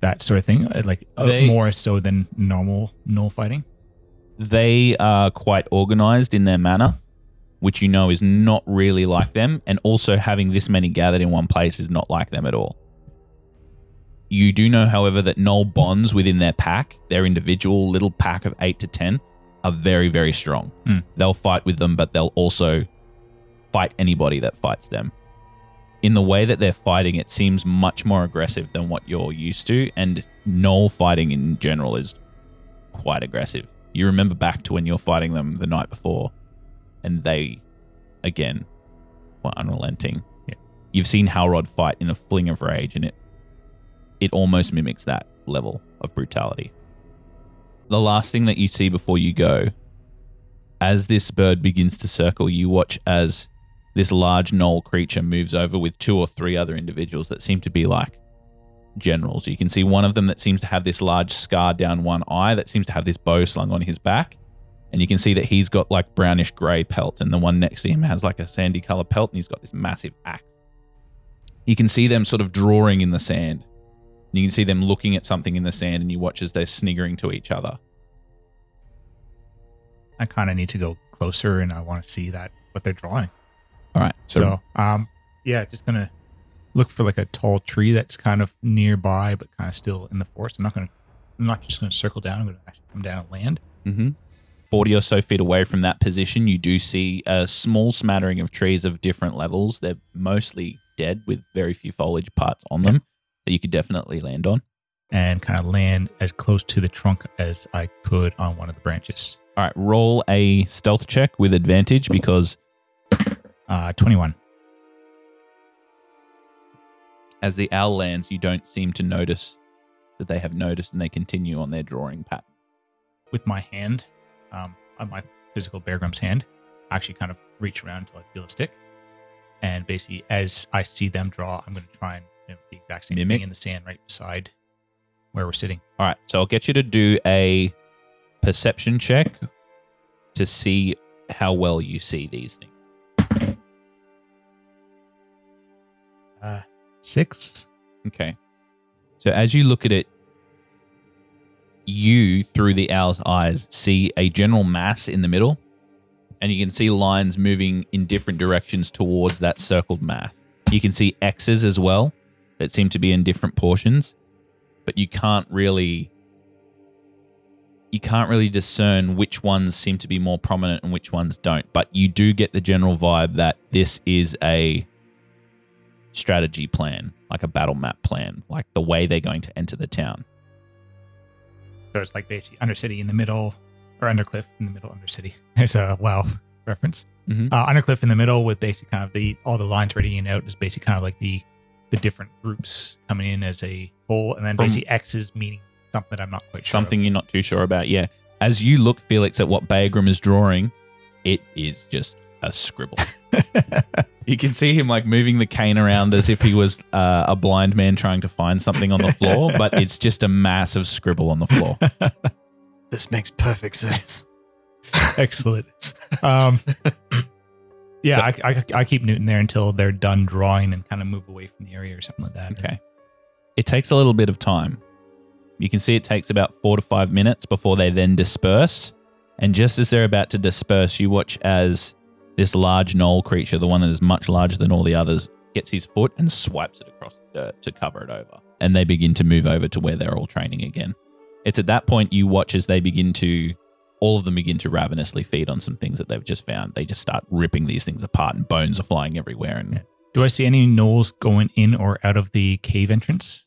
that sort of thing, Uh, like uh, They- more so than normal gnoll fighting? they are quite organized in their manner, which you know is not really like them, and also having this many gathered in one place is not like them at all. You do know, however, that Gnoll bonds within their pack, their individual little pack of eight to ten, are very, very strong. Hmm. They'll fight with them, but they'll also fight anybody that fights them. In the way that they're fighting, it seems much more aggressive than what you're used to, and Gnoll fighting in general is quite aggressive. You remember back to when you're fighting them the night before, and they, again, were unrelenting. Yeah. You've seen Halrod fight in a fling of rage, and it it almost mimics that level of brutality. The last thing that you see before you go, as this bird begins to circle, you watch as this large gnoll creature moves over with two or three other individuals that seem to be like generals. You can see one of them that seems to have this large scar down one eye that seems to have this bow slung on his back. And you can see that he's got like brownish grey pelt, and the one next to him has like a sandy color pelt, and he's got this massive axe. You can see them sort of drawing in the sand. You can see them looking at something in the sand, and you watch as they're sniggering to each other. I kind of need to go closer, and I want to see that what they're drawing. All right. So, So, um, yeah, just gonna look for like a tall tree that's kind of nearby, but kind of still in the forest. I'm not gonna, I'm not just gonna circle down. I'm gonna actually come down and land. hmm 40 or so feet away from that position, you do see a small smattering of trees of different levels. They're mostly dead with very few foliage parts on them that you could definitely land on. and kind of land as close to the trunk as I could on one of the branches. All right, roll a stealth check with advantage because Uh, 21. as the owl lands, you don't seem to notice that they have noticed and they continue on their drawing pattern. With my hand, um, on my physical Beargrim's hand, I actually kind of reach around until I feel a stick. And basically, as I see them draw, I'm going to try and the exact same Mimic? thing in the sand right beside where we're sitting. All right, so I'll get you to do a perception check to see how well you see these things. Uh, six. Okay. So as you look at it, you, through the owl's eyes, see a general mass in the middle and you can see lines moving in different directions towards that circled mass. You can see X's as well that seem to be in different portions, but you can't really you can't really discern which ones seem to be more prominent and which ones don't. But you do get the general vibe that this is a strategy plan, like a battle map plan, like the way they're going to enter the town. So it's like basically Undercity in the middle, or Undercliff in the middle, Undercity. There's a WoW reference. Mhm. Uh, Undercliff in the middle with basically kind of the all the lines ready and out is basically kind of like the the different groups coming in as a whole, and then From- basically X's meaning something that I'm not quite sure. of. something you're not too sure about. Yeah. As you look, Felix, at what Bagram is drawing, it is just a scribble. you can see him like moving the cane around as if he was uh, a blind man trying to find something on the floor, but it's just a massive scribble on the floor. This makes perfect sense. Excellent. Um, yeah, So- I, I, I keep Newton there until they're done drawing and kind of move away from the area or something like that. Okay. It takes a little bit of time. You can see it takes about four to five minutes before they then disperse. And just as they're about to disperse, you watch as this large gnoll creature, the one that is much larger than all the others, gets his foot and swipes it across the dirt to cover it over. And they begin to move over to where they're all training again. It's at that point you watch as they begin to, all of them begin to ravenously feed on some things that they've just found. They just start ripping these things apart and bones are flying everywhere. And Do I see any gnolls going in or out of the cave entrance?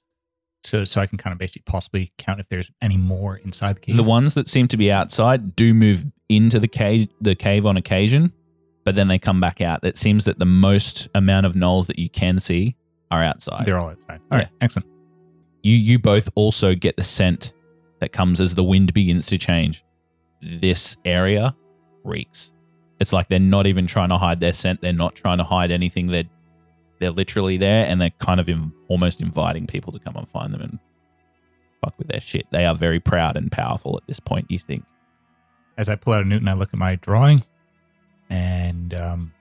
So so I can kind of basically possibly count if there's any more inside the cave. The ones that seem to be outside do move into the cave, the cave on occasion, but then they come back out. It seems that the most amount of gnolls that you can see are outside. They're all outside. All right, excellent. you you both also get the scent that comes as the wind begins to change. This area reeks. It's like they're not even trying to hide their scent. They're not trying to hide anything. They're they're literally there, and they're kind of in, almost inviting people to come and find them and fuck with their shit. They are very proud and powerful at this point. You think? As I pull out a Newton, I look at my drawing, and um,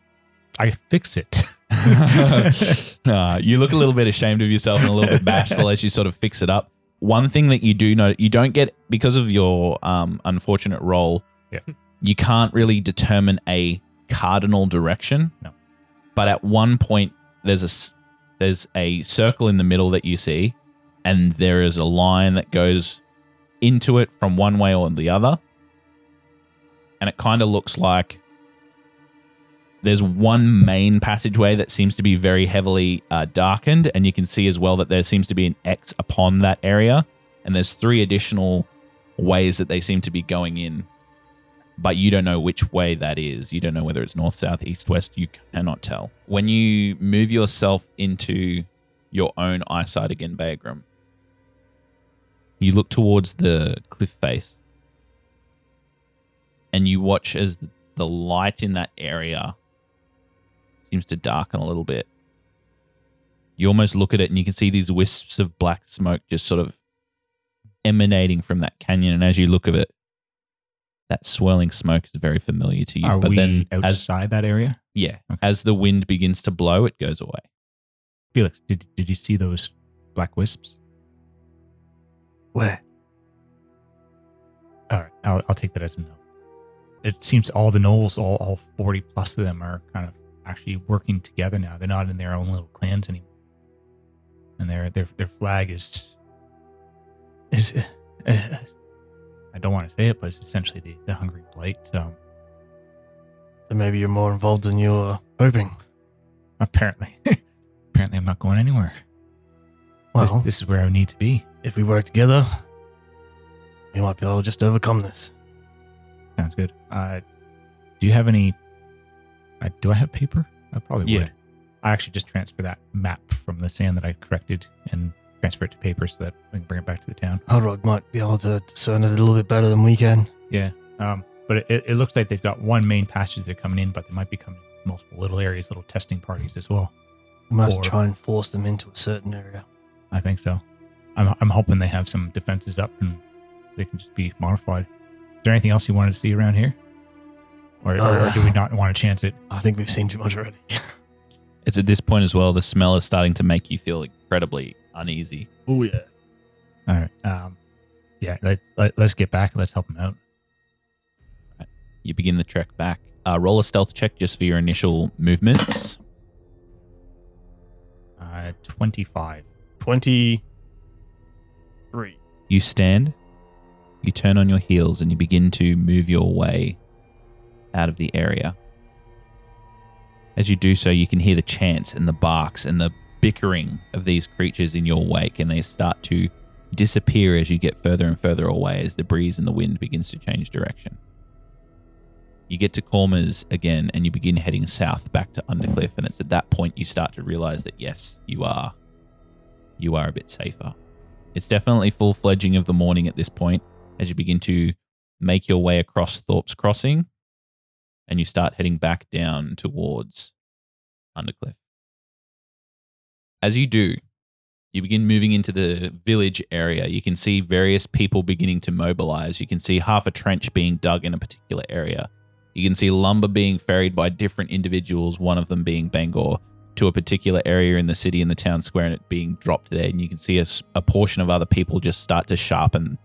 I fix it. Nah, you look a little bit ashamed of yourself and a little bit bashful as you sort of fix it up. One thing that you do know, you don't get because of your um, unfortunate role. Yeah. You can't really determine a cardinal direction. No. But at one point, there's a there's a circle in the middle that you see, and there is a line that goes into it from one way or the other, and it kind of looks like there's one main passageway that seems to be very heavily uh, darkened, and you can see as well that there seems to be an X upon that area, and there's three additional ways that they seem to be going in, but you don't know which way that is. You don't know whether it's north, south, east, west. You cannot tell. When you move yourself into your own eyesight again, Bagram, you look towards the cliff face, and you watch as the light in that area seems to darken a little bit. You almost look at it and you can see these wisps of black smoke just sort of emanating from that canyon. And as you look at it, that swirling smoke is very familiar to you. Are but we then, as outside that area? yeah, Okay. as the wind begins to blow, it goes away. Felix, did did you see those black wisps? Where? All right, I'll, I'll take that as a no. It seems all the gnolls, all, all 40 plus of them, are kind of actually working together now. They're not in their own little clans anymore. And their their their flag is is uh, I don't want to say it, but it's essentially the, the Hungry Blight. Um, So maybe you're more involved than you were hoping. apparently, apparently, I'm not going anywhere. Well, this, this is where I need to be. if we work together, we might be able to just overcome this. Sounds good. Uh, do you have any? Uh, do I have paper? I probably Yeah. would. I actually just transfer that map from the sand that I corrected and transfer it to paper so that we can bring it back to the town. Hardrock might be able to discern it a little bit better than we can. Yeah. Um, but it, it looks like they've got one main passage they're coming in, but they might be coming in multiple little areas, little testing parties as well. We might have Or- to try and force them into a certain area. I think so. I'm, I'm hoping they have some defenses up and they can just be modified. Is there anything else you wanted to see around here? Or, or, or do we not want to chance it? I think we've seen too much already. It's at this point as well, the smell is starting to make you feel incredibly uneasy. oh yeah. All right. Um, yeah, let's let, let's get back. Let's help him out. You begin the trek back Uh, roll a stealth check just for your initial movements. Uh, 25. 23. You stand, you turn on your heels, and you begin to move your way out of the area. As you do so, you can hear the chants and the barks and the bickering of these creatures in your wake, and they start to disappear as you get further and further away as the breeze and the wind begins to change direction. You get to Cormers again, and you begin heading south back to Undercliff, and it's at that point you start to realize that yes, you are, you are a bit safer. It's definitely full fledging of the morning at this point as you begin to make your way across Thorpe's Crossing and you start heading back down towards Undercliff. As you do, you begin moving into the village area. You can see various people beginning to mobilize. You can see half a trench being dug in a particular area. You can see lumber being ferried by different individuals, one of them being Bangor, to a particular area in the city in the town square and it being dropped there. And you can see a portion of other people just start to sharpen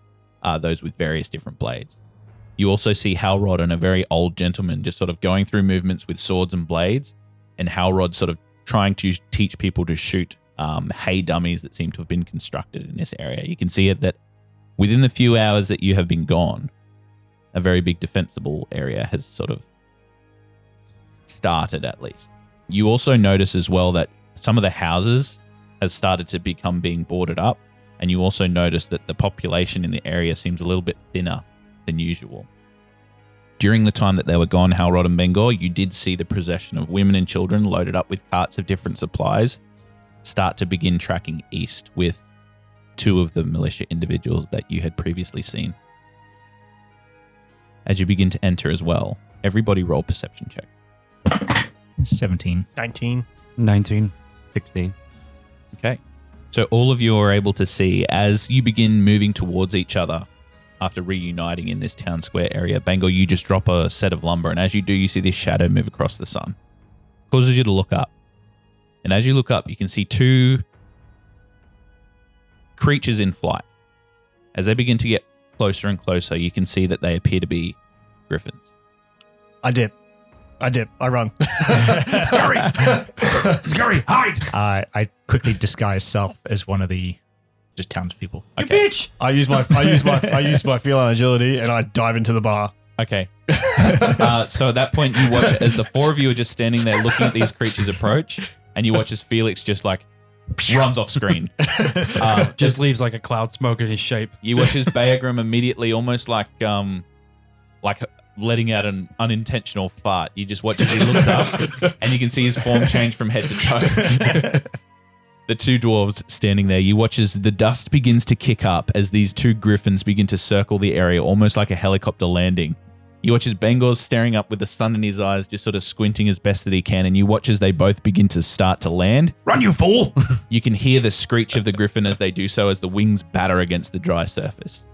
uh, those with various different blades. You also see Halrod and a very old gentleman just sort of going through movements with swords and blades, and Halrod sort of trying to teach people to shoot um, hay dummies that seem to have been constructed in this area. You can see it that within the few hours that you have been gone, a very big defensible area has sort of started at least. You also notice as well that some of the houses has started to become being boarded up, and you also notice that the population in the area seems a little bit thinner than usual. During the time that they were gone, Halrod and Bengor, you did see the procession of women and children loaded up with carts of different supplies start to begin tracking east with two of the militia individuals that you had previously seen. As you begin to enter as well, everybody roll perception check. 17. 19. 19. 16. Okay. So all of you are able to see as you begin moving towards each other after reuniting in this town square area. Bango, you just drop a set of lumber, and as you do, you see this shadow move across the sun. Causes you to look up. And as you look up, you can see two creatures in flight. As they begin to get closer and closer, you can see that they appear to be griffins. I dip. I dip. I run. Scurry! Scurry, hide! I I quickly disguise self as one of the just townspeople. You bitch! I use my I use my I use my feline agility and I dive into the bar. Okay. uh, so at that point, you watch it as the four of you are just standing there looking at these creatures approach, and you watch as Felix just like runs off screen. Uh, Just leaves like a cloud smoke in his shape. you watch as Beargrim immediately, almost like um, like letting out an unintentional fart. You just watch as he looks up, and you can see his form change from head to toe. the two dwarves standing there. You watch as the dust begins to kick up as these two griffins begin to circle the area, almost like a helicopter landing. You watch as Bengor's staring up with the sun in his eyes, just sort of squinting as best that he can, and you watch as they both begin to start to land. Run, you fool! You can hear the screech of the griffin as they do so as the wings batter against the dry surface.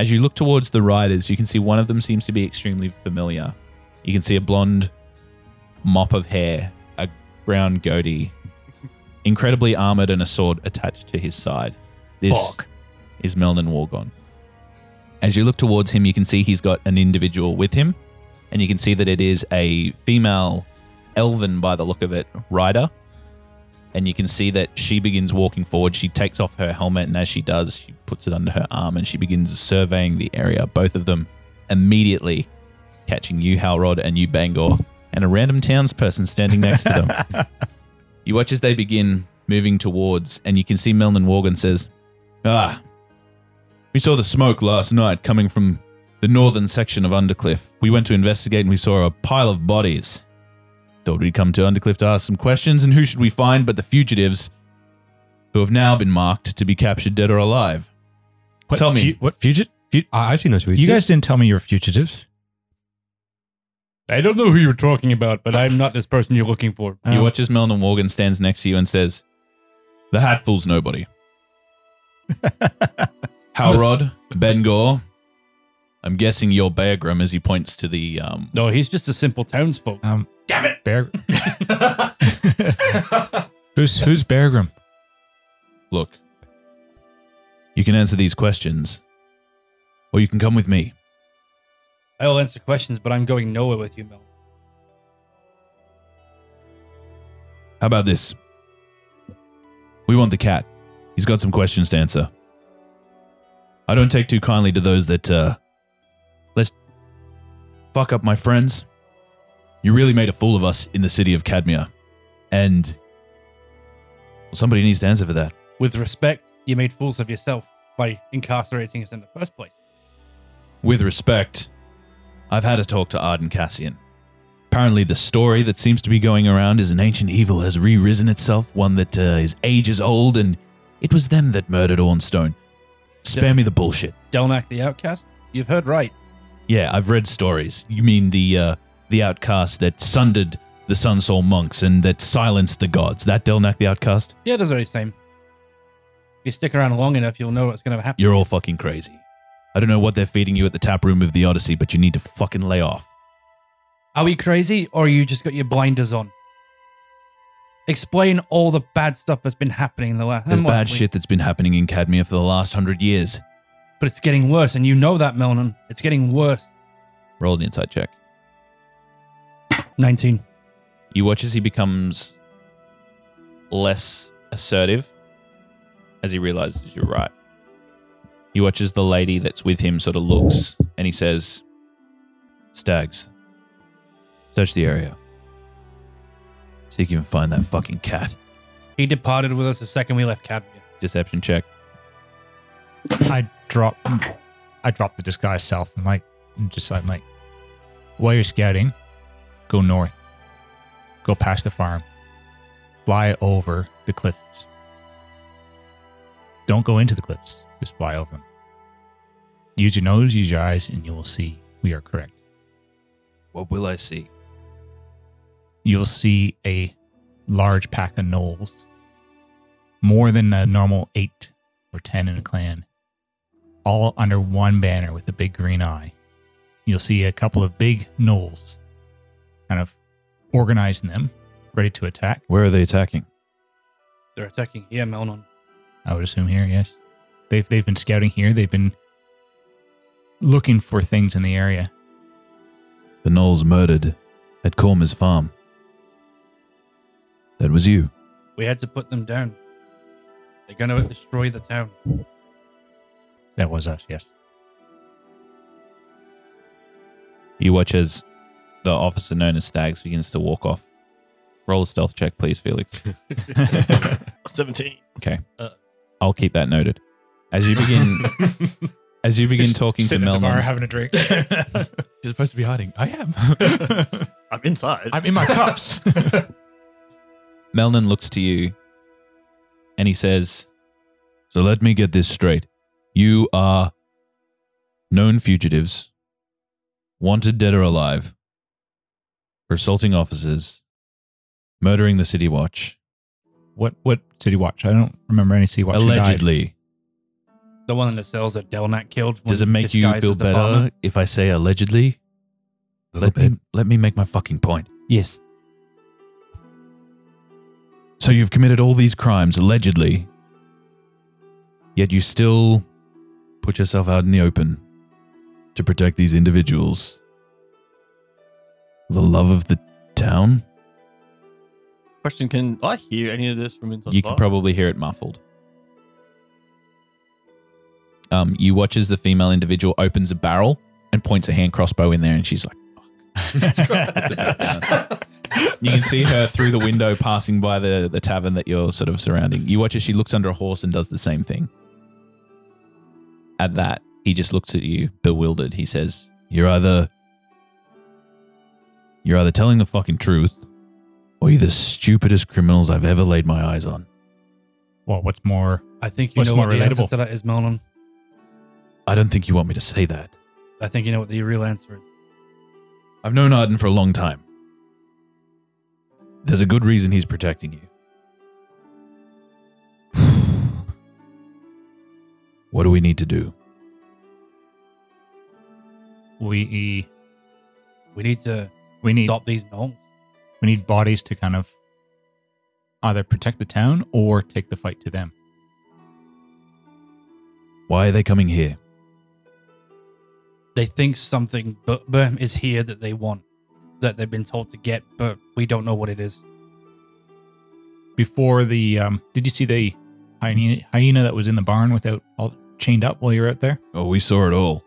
As you look towards the riders, you can see one of them seems to be extremely familiar. You can see a blonde mop of hair, a brown goatee, incredibly armored and a sword attached to his side. This Fuck. is Melnin Wargon. As you look towards him, you can see he's got an individual with him, and you can see that it is a female elven by the look of it rider and you can see that she begins walking forward. She takes off her helmet, and as she does, she puts it under her arm and she begins surveying the area. Both of them immediately catching you, Halrod, and you, Bangor, and a random townsperson standing next to them. you watch as they begin moving towards, and you can see Melnin Morgan says, Ah, we saw the smoke last night coming from the northern section of Undercliff. We went to investigate and we saw a pile of bodies. Thought we'd come to Undercliff to ask some questions, and who should we find but the fugitives who have now been marked to be captured dead or alive? What, Tell me. fu- what fugitive? I, I see no sweet. You guys didn't tell me you were fugitives. I don't know who you're talking about, but I'm not this person you're looking for. You Oh. watch as Melvin Morgan stands next to you and says, The hat fools nobody. Halrod, Ben Gore. I'm guessing you're Beargrim as he points to the um No, he's just a simple townsfolk. Um, Damn it! Bear. who's who's Beargrim? look. You can answer these questions, or you can come with me. I will answer questions, but I'm going nowhere with you, Mel. How about this? We want the cat. He's got some questions to answer. I don't take too kindly to those that, uh, let's fuck up my friends. You really made a fool of us in the city of Cadmia. And well, somebody needs to answer for that. With respect, you made fools of yourself by incarcerating us in the first place. With respect, I've had a talk to Arden Cassian. Apparently, the story that seems to be going around is an ancient evil has re risen itself, one that uh, is ages old, and it was them that murdered Ornstone. Spare me the bullshit. Delnak the Outcast? You've heard right. Yeah, I've read stories. You mean the uh, the outcast that sundered the Sun Soul monks and that silenced the gods? That Delnak the outcast? Yeah, it does very same. If you stick around long enough, you'll know what's going to happen. You're all fucking crazy. I don't know what they're feeding you at the tap room of the Odyssey, but you need to fucking lay off. Are we crazy, or you just got your blinders on? Explain all the bad stuff that's been happening in the last. There's bad shit that's been happening in Cadmia for the last hundred years. but it's getting worse, and you know that, Melnon. It's getting worse. Roll an insight check. 19. You watch as he becomes less assertive as he realizes you're right. He watches the lady that's with him sort of looks and he says, Stags, search the area. See if you can find that fucking cat. He departed with us the second we left Cadmia. Deception check. I drop I drop the disguise self and like just I'm like while you're scouting, go north. Go past the farm. Fly over the cliffs. Don't go into the cliffs. Just fly over them. Use your nose, use your eyes, and you will see we are correct. What will I see? You'll see a large pack of gnolls. More than a normal eight or ten in a clan. All under one banner with a big green eye. You'll see a couple of big gnolls kind of organizing them, ready to attack. Where are they attacking? They're attacking here, Melnon. I would assume here, yes. They've they've been scouting here. They've been looking for things in the area. The Gnolls murdered at Cormer's farm. That was you. We had to put them down. They're going to destroy the town. That was us, yes. You watch as the officer known as Stags begins to walk off. Roll a stealth check, please, Felix. 17. Okay. Uh. I'll keep that noted. As you begin as you begin talking to Sitting at the bar Melnon. having a drink. You're supposed to be hiding. I am. I'm inside. I'm in my cups. Melnon looks to you and he says, So let me get this straight. You are known fugitives, wanted dead or alive, for assaulting officers, murdering the City Watch, what what City Watch? I don't remember any City Watch. who died. allegedly. The one in the cells that Delnak killed. Does it make you feel better farmer. if I say allegedly? Let me, let me make my fucking point. Yes. So you've committed all these crimes allegedly, yet you still put yourself out in the open to protect these individuals. The love of the town? Question Can I hear any of this from inside You the can bar? probably hear it muffled. Um, you watch as the female individual opens a barrel and points a hand crossbow in there, and she's like, "Fuck." you can see her through the window passing by the, the tavern that you're sort of surrounding. You watch as she looks under a horse and does the same thing. At that, he just looks at you, bewildered. He says, You're either you're either telling the fucking truth, or you're the stupidest criminals I've ever laid my eyes on. Well, what's more? I think you What's know more what the answer relatable? to that is, Melnon. I don't think you want me to say that. I think you know what the real answer is. I've known Arden for a long time. There's a good reason he's protecting you. what do we need to do? We We need to we need stop these gnomes. we need bodies to kind of either protect the town or take the fight to them. Why are they coming here? They think something but but is here that they want, that they've been told to get, but we don't know what it is. before the um, did you see the hyena, hyena that was in the barn without all chained up while you were out there? Oh, we saw it all.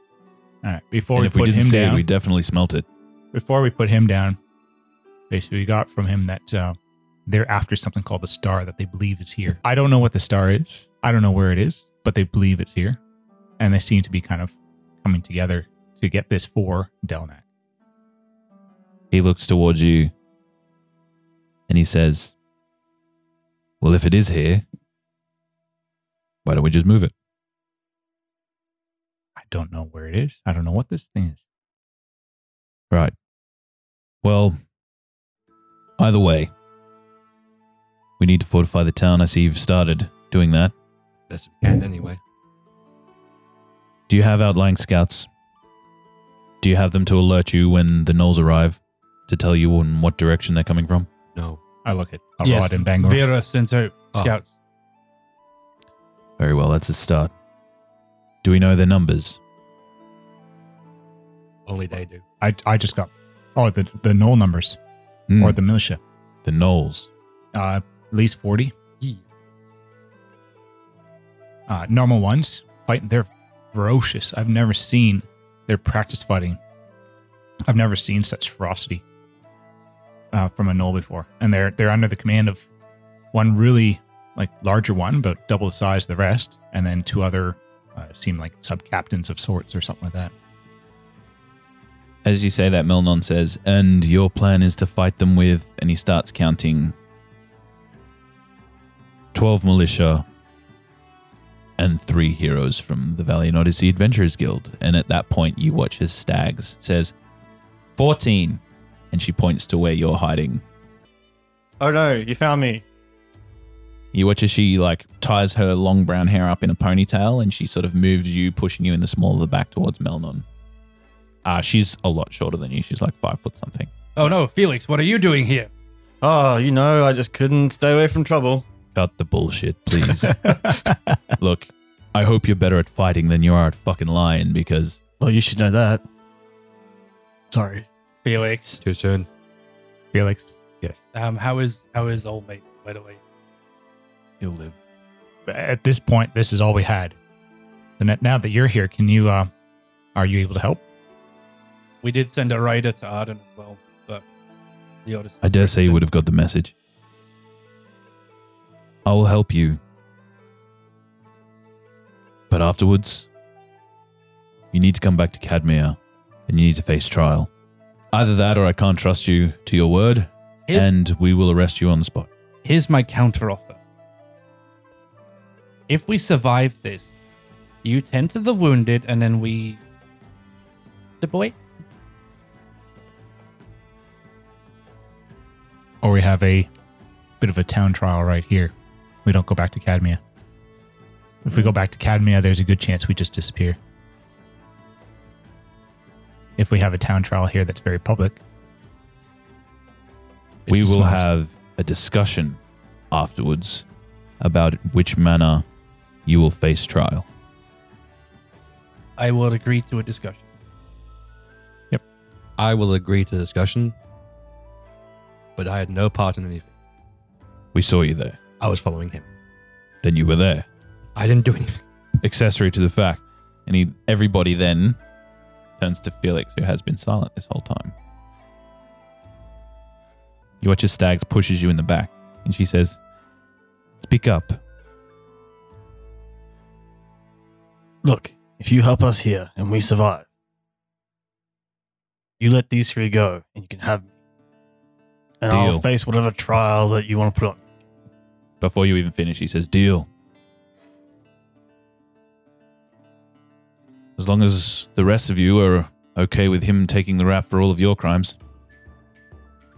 All right. Before and we if we put didn't him see down, it, we definitely smelt it. before we put him down, basically we got from him that uh, they're after something called the star that they believe is here. I don't know what the star is. I don't know where it is, but they believe it's here, and they seem to be kind of coming together to get this for Delnak. He looks towards you and he says, Well, if it is here, why don't we just move it? I don't know where it is. I don't know what this thing is. Right. Well, either way, we need to fortify the town. I see you've started doing that. Best we can anyway. Do you have outlying scouts? Do you have them to alert you when the gnolls arrive to tell you in what direction they're coming from? No. I look at yes, Arad and Bangor. Vera sent out Oh. scouts. Very well, that's a start. Do we know their numbers? Only they do. I, I just got oh the the gnoll numbers Hmm, or the militia. the gnolls. Uh, at least forty. Yeah. Uh, normal ones fighting. They're ferocious. I've never seen their practice fighting. I've never seen such ferocity uh, from a gnoll before, and they're they're under the command of one really like larger one, but double the size of the rest, and then two other uh, seem like sub captains of sorts or something like that. As you say that, Melnon says, and your plan is to fight them with, and he starts counting 12 militia and three heroes from the Valiant Odyssey Adventurers Guild. And at that point, you watch as Stags says, 14. And she points to where you're hiding. Oh no, you found me. You watch as she like ties her long brown hair up in a ponytail and she sort of moves you, pushing you in the small of the back towards Melnon. Uh, she's a lot shorter than you. She's like five foot something. Oh no, Felix, what are you doing here? Oh, you know, I just couldn't stay away from trouble. Cut the bullshit, please. Look, I hope you're better at fighting than you are at fucking lying because Well, you should know that. Sorry. Felix, Too soon. Felix, yes. um, how is how is old mate? By the way, he'll live. At this point, this is all we had. And now that you're here, can you? Uh, are you able to help? we did send a rider to Arden as well, but the Odyssey. I dare say you would have got the message. I will help you. But afterwards, you need to come back to Cadmia and you need to face trial. Either that or I can't trust you to your word Here's, and we will arrest you on the spot. here's my counteroffer. If we survive this, you tend to the wounded, and then we. The boy. Or we have a bit of a town trial right here. We don't go back to Cadmia. If we go back to Cadmia, there's a good chance we just disappear. If we have a town trial here that's very public, we will smart. have a discussion afterwards about which manner you will face trial. I will agree to a discussion. Yep. I will agree to discussion, but I had no part in anything. We saw you there. I was following him. Then you were there. I didn't do anything. accessory to the fact. And he, everybody then turns to Felix, who has been silent this whole time. You watch as Stags pushes you in the back, and she says, Speak up. Look, if you help us here and we survive, you let these three go and you can have me. And Deal. I'll face whatever trial that you want to put on. Before you even finish, he says, Deal. As long as the rest of you are okay with him taking the rap for all of your crimes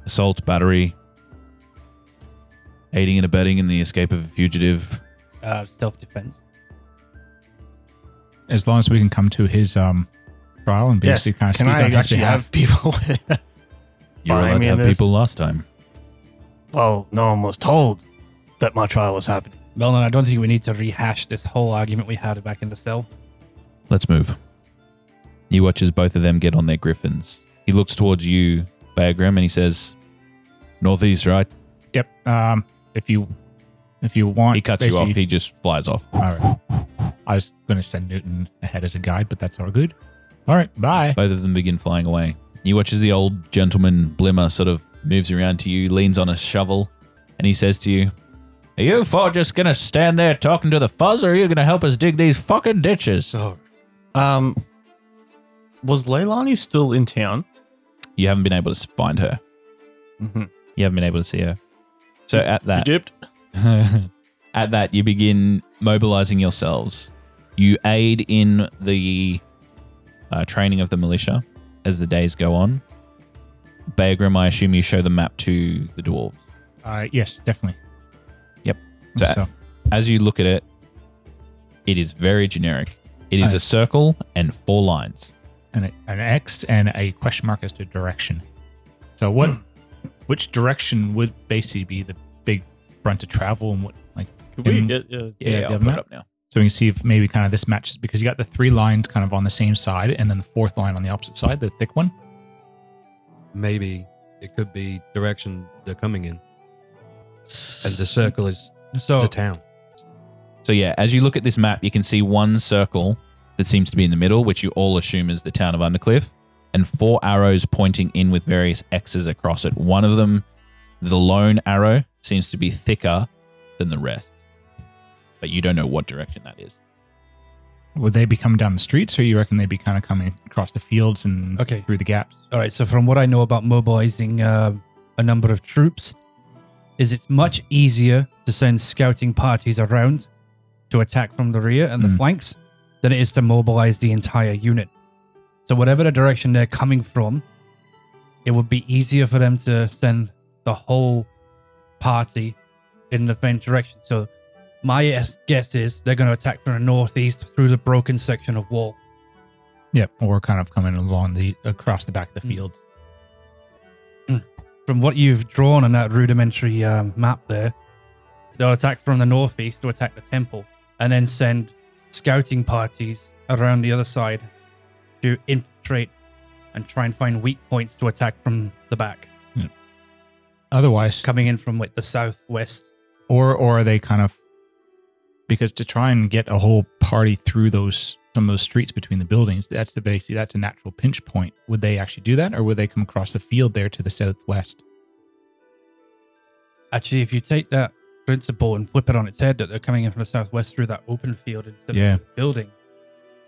assault, battery, aiding and abetting in the escape of a fugitive. Uh, Self defense. as long as we can come to his um trial and Yes, basically kind of can speak I on his actually behalf. have people You were Behind allowed me to in have this. people last time. Well, no one was told that my trial was happening. Melnon, I don't think we need to rehash this whole argument we had back in the cell. Let's move. He watches both of them get on their griffins. He looks towards you, Beargrim, and he says, Northeast, right? Yep. Um, if you if you want, He cuts you off. basically- He just flies off. All right. I was going to send Newton ahead as a guide, but that's all good. All right, bye. Both of them begin flying away. He watches the old gentleman Blimmer sort of moves around to you, leans on a shovel, and he says to you, Are you four just gonna stand there talking to the fuzz, or are you gonna help us dig these fucking ditches? So Um, was Leilani still in town? You haven't been able to find her. Mm-hmm. You haven't been able to see her. So at that, dipped. at that, you begin mobilizing yourselves. You aid in the uh, training of the militia as the days go on. Beargrim, I assume you show the map to the dwarves. Uh, yes, definitely. Yep. So- So, As you look at it, it is very generic. It is Aye. a circle and four lines. an, an X and a question mark as to direction. So what? which direction would basically be the big front to travel, and what like? Could we in- get? Uh, Yeah, I'll the put map? it up now. So we can see if maybe kind of this matches because you got the three lines kind of on the same side, and then the fourth line on the opposite side, the thick one. maybe it could be direction they're coming in, and the circle is So the town. So yeah, as you look at this map, you can see one circle that seems to be in the middle, which you all assume is the town of Undercliff, and four arrows pointing in with various X's across it. One of them, the lone arrow, seems to be thicker than the rest. But you don't know what direction that is. Would they be coming down the streets, or you reckon they'd be kind of coming across the fields and Okay. through the gaps? All right. So from what I know about mobilizing uh, a number of troops, is it's much easier to send scouting parties around to attack from the rear and the Mm. flanks than it is to mobilize the entire unit. So whatever the direction they're coming from, it would be easier for them to send the whole party in the same direction. So my guess is they're going to attack from the northeast through the broken section of wall. Yep, or kind of coming along the across the back of the Mm. From what you've drawn on that rudimentary um, map there, they'll attack from the northeast to attack the temple and then send scouting parties around the other side to infiltrate and try and find weak points to attack from the back, Otherwise, coming in from like the southwest. or or are they kind of because to try and get a whole party through those some of those streets between the buildings, that's the basically that's a natural pinch point. Would they actually do that, or would they come across the field there to the southwest? Actually, if you take that principle and flip it on its head, that they're coming in from the southwest through that open field instead Yeah. of the building.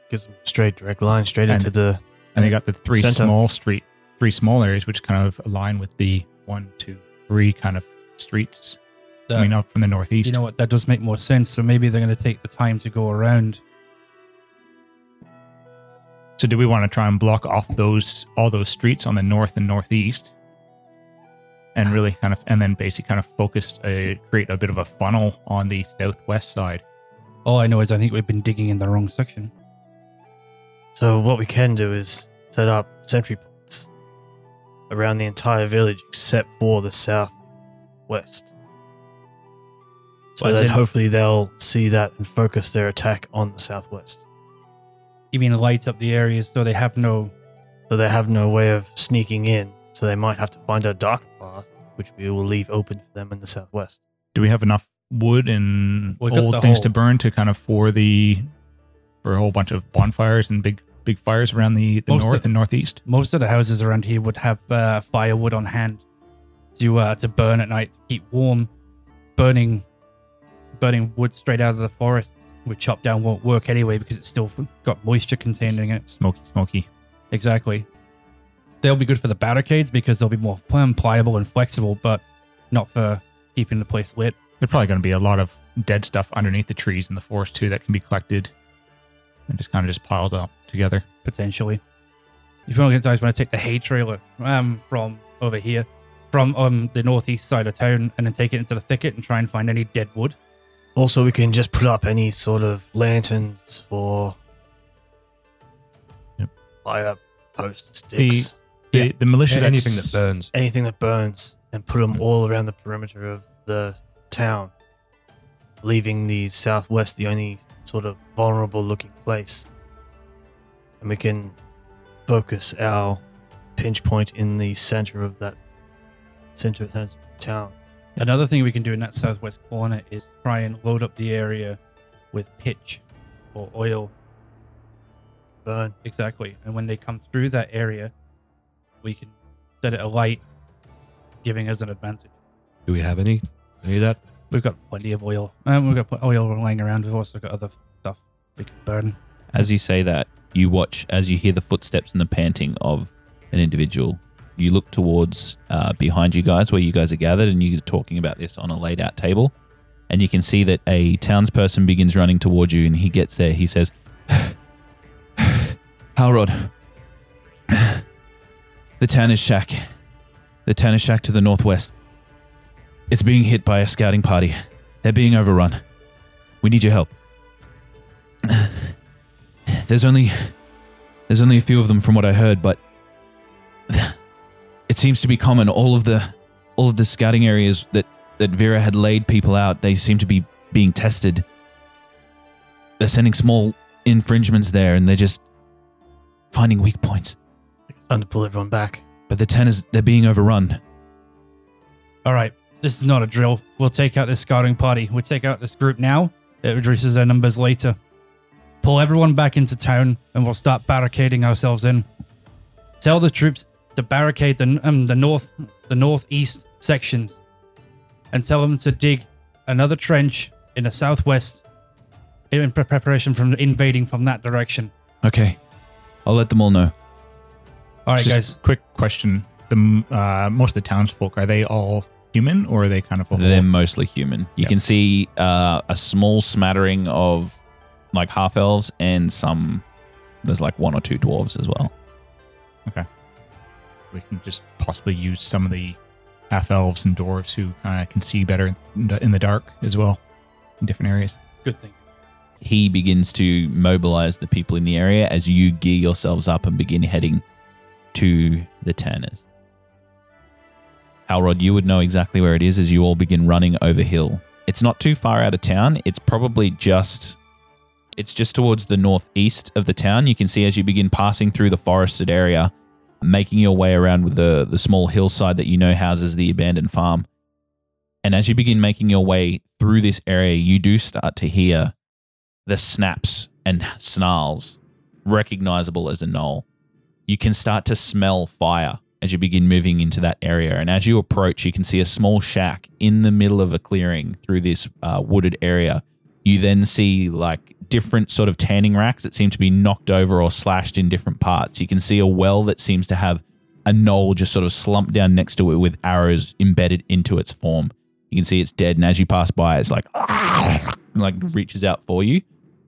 Gives them straight direct line straight And- into the. And they got the three Center. small street, three small areas, which kind of align with the one, two, three kind of streets That- coming up from the northeast. you know what? That does make more sense. So maybe they're going to take the time to go around So do we want to try and block off those all those streets on the north and northeast, and really kind of and then basically kind of focus uh, create a bit of a funnel on the southwest side? All I know is I think we've been digging in the wrong section. So what we can do is set up sentry points around the entire village except for the southwest. So As then hopefully they'll see that and focus their attack on the southwest. You lights up the areas so they have no. So they have no way of sneaking in. So they might have to find a dark path, which we will leave open for them in the southwest. Do we have enough wood and We got old the things whole- to burn to kind of for the for a whole bunch of bonfires and big big fires around the, the Most north of- and northeast? Most of the houses around here would have uh, firewood on hand to uh, to burn at night to keep warm. Burning, burning wood straight out of the forest with chopped down won't work anyway because it's still got moisture contained in it. Smoky, smoky. Exactly. They'll be good for the barricades because they'll be more pliable and flexible, but not for keeping the place lit. There's probably going to be a lot of dead stuff underneath the trees in the forest too that can be collected and just kind of just piled up together. potentially. If you guys want to take the hay trailer um from over here, from um the northeast side of town, and then take it into the thicket and try and find any dead wood. Also, we can just put up any sort of lanterns for Yep. fire post sticks, The Yeah. the militia Anything that burns. anything that burns, and put them all around the perimeter of the town, leaving the southwest the only sort of vulnerable looking place. And we can focus our pinch point in the center of that center of the town. Another thing we can do in that southwest corner is try and load up the area with pitch or oil. Burn. Exactly. And when they come through that area, we can set it alight, giving us an advantage. Do we have any? Any of that? We've got plenty of oil. Um, we've got oil lying around. We've also got other stuff we can burn. As you say that, you watch as you hear the footsteps and the panting of an individual. You look towards uh, behind you guys where you guys are gathered and you're talking about this on a laid out table. And you can see that a townsperson begins running towards you and he gets there. He says, Halrod, the Tanner's Shack. The Tanner's Shack to the northwest. It's being hit by a scouting party. They're being overrun. We need your help. There's only there's only a few of them from what I heard, but it seems to be common. All of the all of the scouting areas that that Vera had laid people out, they seem to be being tested. They're sending small infringements there, and they're just finding weak points. It's time to pull everyone back. But the tenors, they're being overrun. All right, this is not a drill. We'll take out this scouting party. We'll take out this group now. It reduces their numbers later. Pull everyone back into town, and we'll start barricading ourselves in. Tell the troops to barricade the um, the north, the northeast sections, and tell them to dig another trench in the southwest in pre- preparation from invading from that direction. Okay, I'll let them all know. All right, Just guys. quick question: the uh, most of the townsfolk are they all human or are they kind of a They're mostly human. You Yep. can see uh, a small smattering of like half elves and some. There's like one or two dwarves as well. We can just possibly use some of the half elves and dwarves who kind of can see better in the, in the dark as well in different areas. Good thing. He begins to mobilize the people in the area as you gear yourselves up and begin heading to the Tanners. Halrod, you would know exactly where it is as you all begin running over hill. It's not too far out of town. It's probably just it's just towards the northeast of the town. You can see as you begin passing through the forested area, making your way around with the the small hillside that you know houses the abandoned farm. And as you begin making your way through this area, you do start to hear the snaps and snarls recognizable as a gnoll. You can start to smell fire as you begin moving into that area. And as you approach, you can see a small shack in the middle of a clearing through this uh, wooded area. You then see like different sort of tanning racks that seem to be knocked over or slashed in different parts. You can see a well that seems to have a gnoll just sort of slumped down next to it with arrows embedded into its form. You can see it's dead, and as you pass by, it's like like reaches out for you.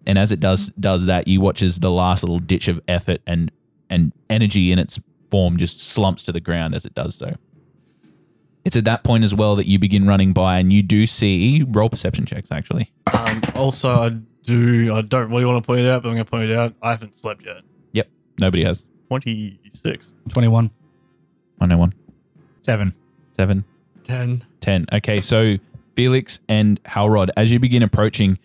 And as it does does that, you watch as the last little ditch of effort and and energy in its form just slumps to the ground as it does so. It's at that point as well that you begin running by, and you do see roll perception checks. Actually, Um, also, I do. I don't really want to point it out, but I'm going to point it out. I haven't slept yet. Yep. Nobody has. Twenty six. 21. I know one, Seven. seven, 10. 10. Okay, so Felix and Halrod, as you begin approaching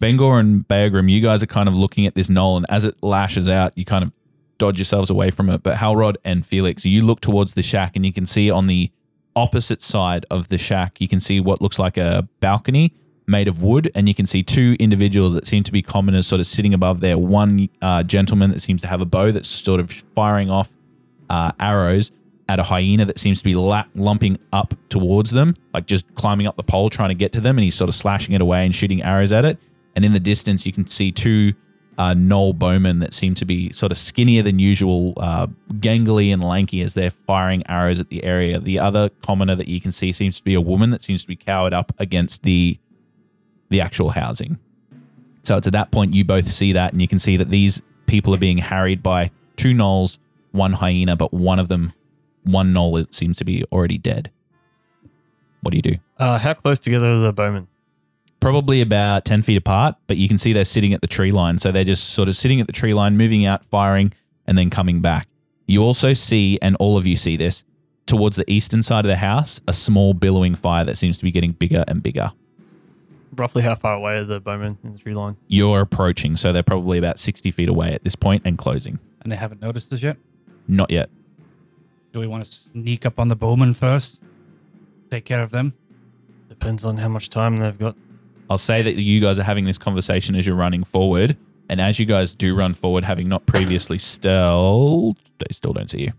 Bengor and Beargrim, you guys are kind of looking at this gnoll, and as it lashes out, you kind of dodge yourselves away from it. But Halrod and Felix, you look towards the shack, and you can see on the opposite side of the shack, you can see what looks like a balcony made of wood, and you can see two individuals that seem to be commoners sort of sitting above there. One uh, gentleman that seems to have a bow that's sort of firing off uh, arrows at a hyena that seems to be la- lumping up towards them, like just climbing up the pole trying to get to them, and he's sort of slashing it away and shooting arrows at it. And in the distance, you can see two uh, gnoll bowmen that seem to be sort of skinnier than usual, uh, gangly and lanky as they're firing arrows at the area. The other commoner that you can see seems to be a woman that seems to be cowered up against the the actual housing. So it's at that point you both see that, and you can see that these people are being harried by two gnolls, one hyena, but one of them, one gnoll, it seems to be already dead. What do you do? Uh, how close together are the bowmen? Probably about 10 feet apart, but you can see they're sitting at the tree line. So they're just sort of sitting at the tree line, moving out, firing, and then coming back. You also see, and all of you see this, towards the eastern side of the house, a small billowing fire that seems to be getting bigger and bigger. Roughly how far away are the bowmen in the tree line? You're approaching, so they're probably about 60 feet away at this point and closing. And they haven't noticed us yet. Not yet. Do we want to sneak up on the bowmen first? Take care of them? Depends on how much time they've got. I'll say that you guys are having this conversation as you're running forward, and as you guys do run forward, having not previously stealth, they still don't see you.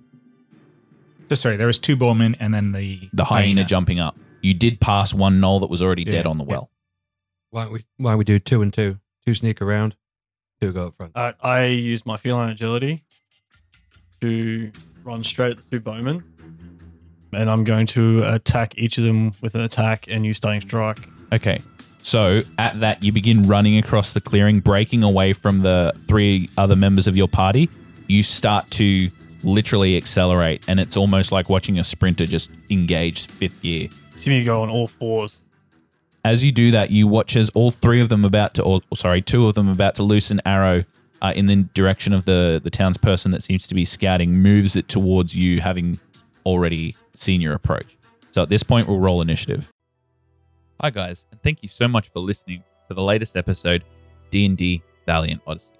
So sorry, there was two bowmen and then the The hyena, jumping up. You did pass one gnoll that was already dead on the yeah. well. Why don't we why don't we do two and two? Two sneak around, two go up front. Uh, I use my feline agility to run straight at the two bowmen, and I'm going to attack each of them with an attack and use stunning strike. Okay. So at that, you begin running across the clearing, breaking away from the three other members of your party. You start to literally accelerate, and it's almost like watching a sprinter just engage fifth gear. See me go on all fours. As you do that, you watch as all three of them about to, or sorry, two of them about to loose an arrow uh, in the direction of the the townsperson that seems to be scouting, moves it towards you, having already seen your approach. So at this point, we'll roll initiative. Hi guys, and thank you so much for listening to the latest episode, D&D Valiant Odyssey.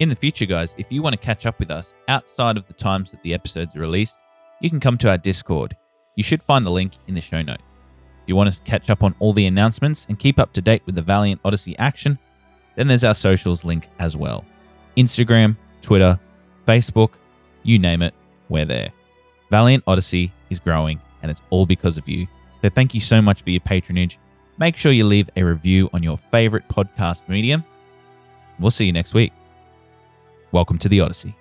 In the future, guys, if you want to catch up with us outside of the times that the episodes are released, you can come to our Discord. You should find the link in the show notes. You want to catch up on all the announcements and keep up to date with the Valiant Odyssey action, then there's our socials link as well. Instagram, Twitter, Facebook, you name it, we're there. Valiant Odyssey is growing, and it's all because of you. So thank you so much for your patronage. Make sure you leave a review on your favorite podcast medium. We'll see you next week. Welcome to the Odyssey.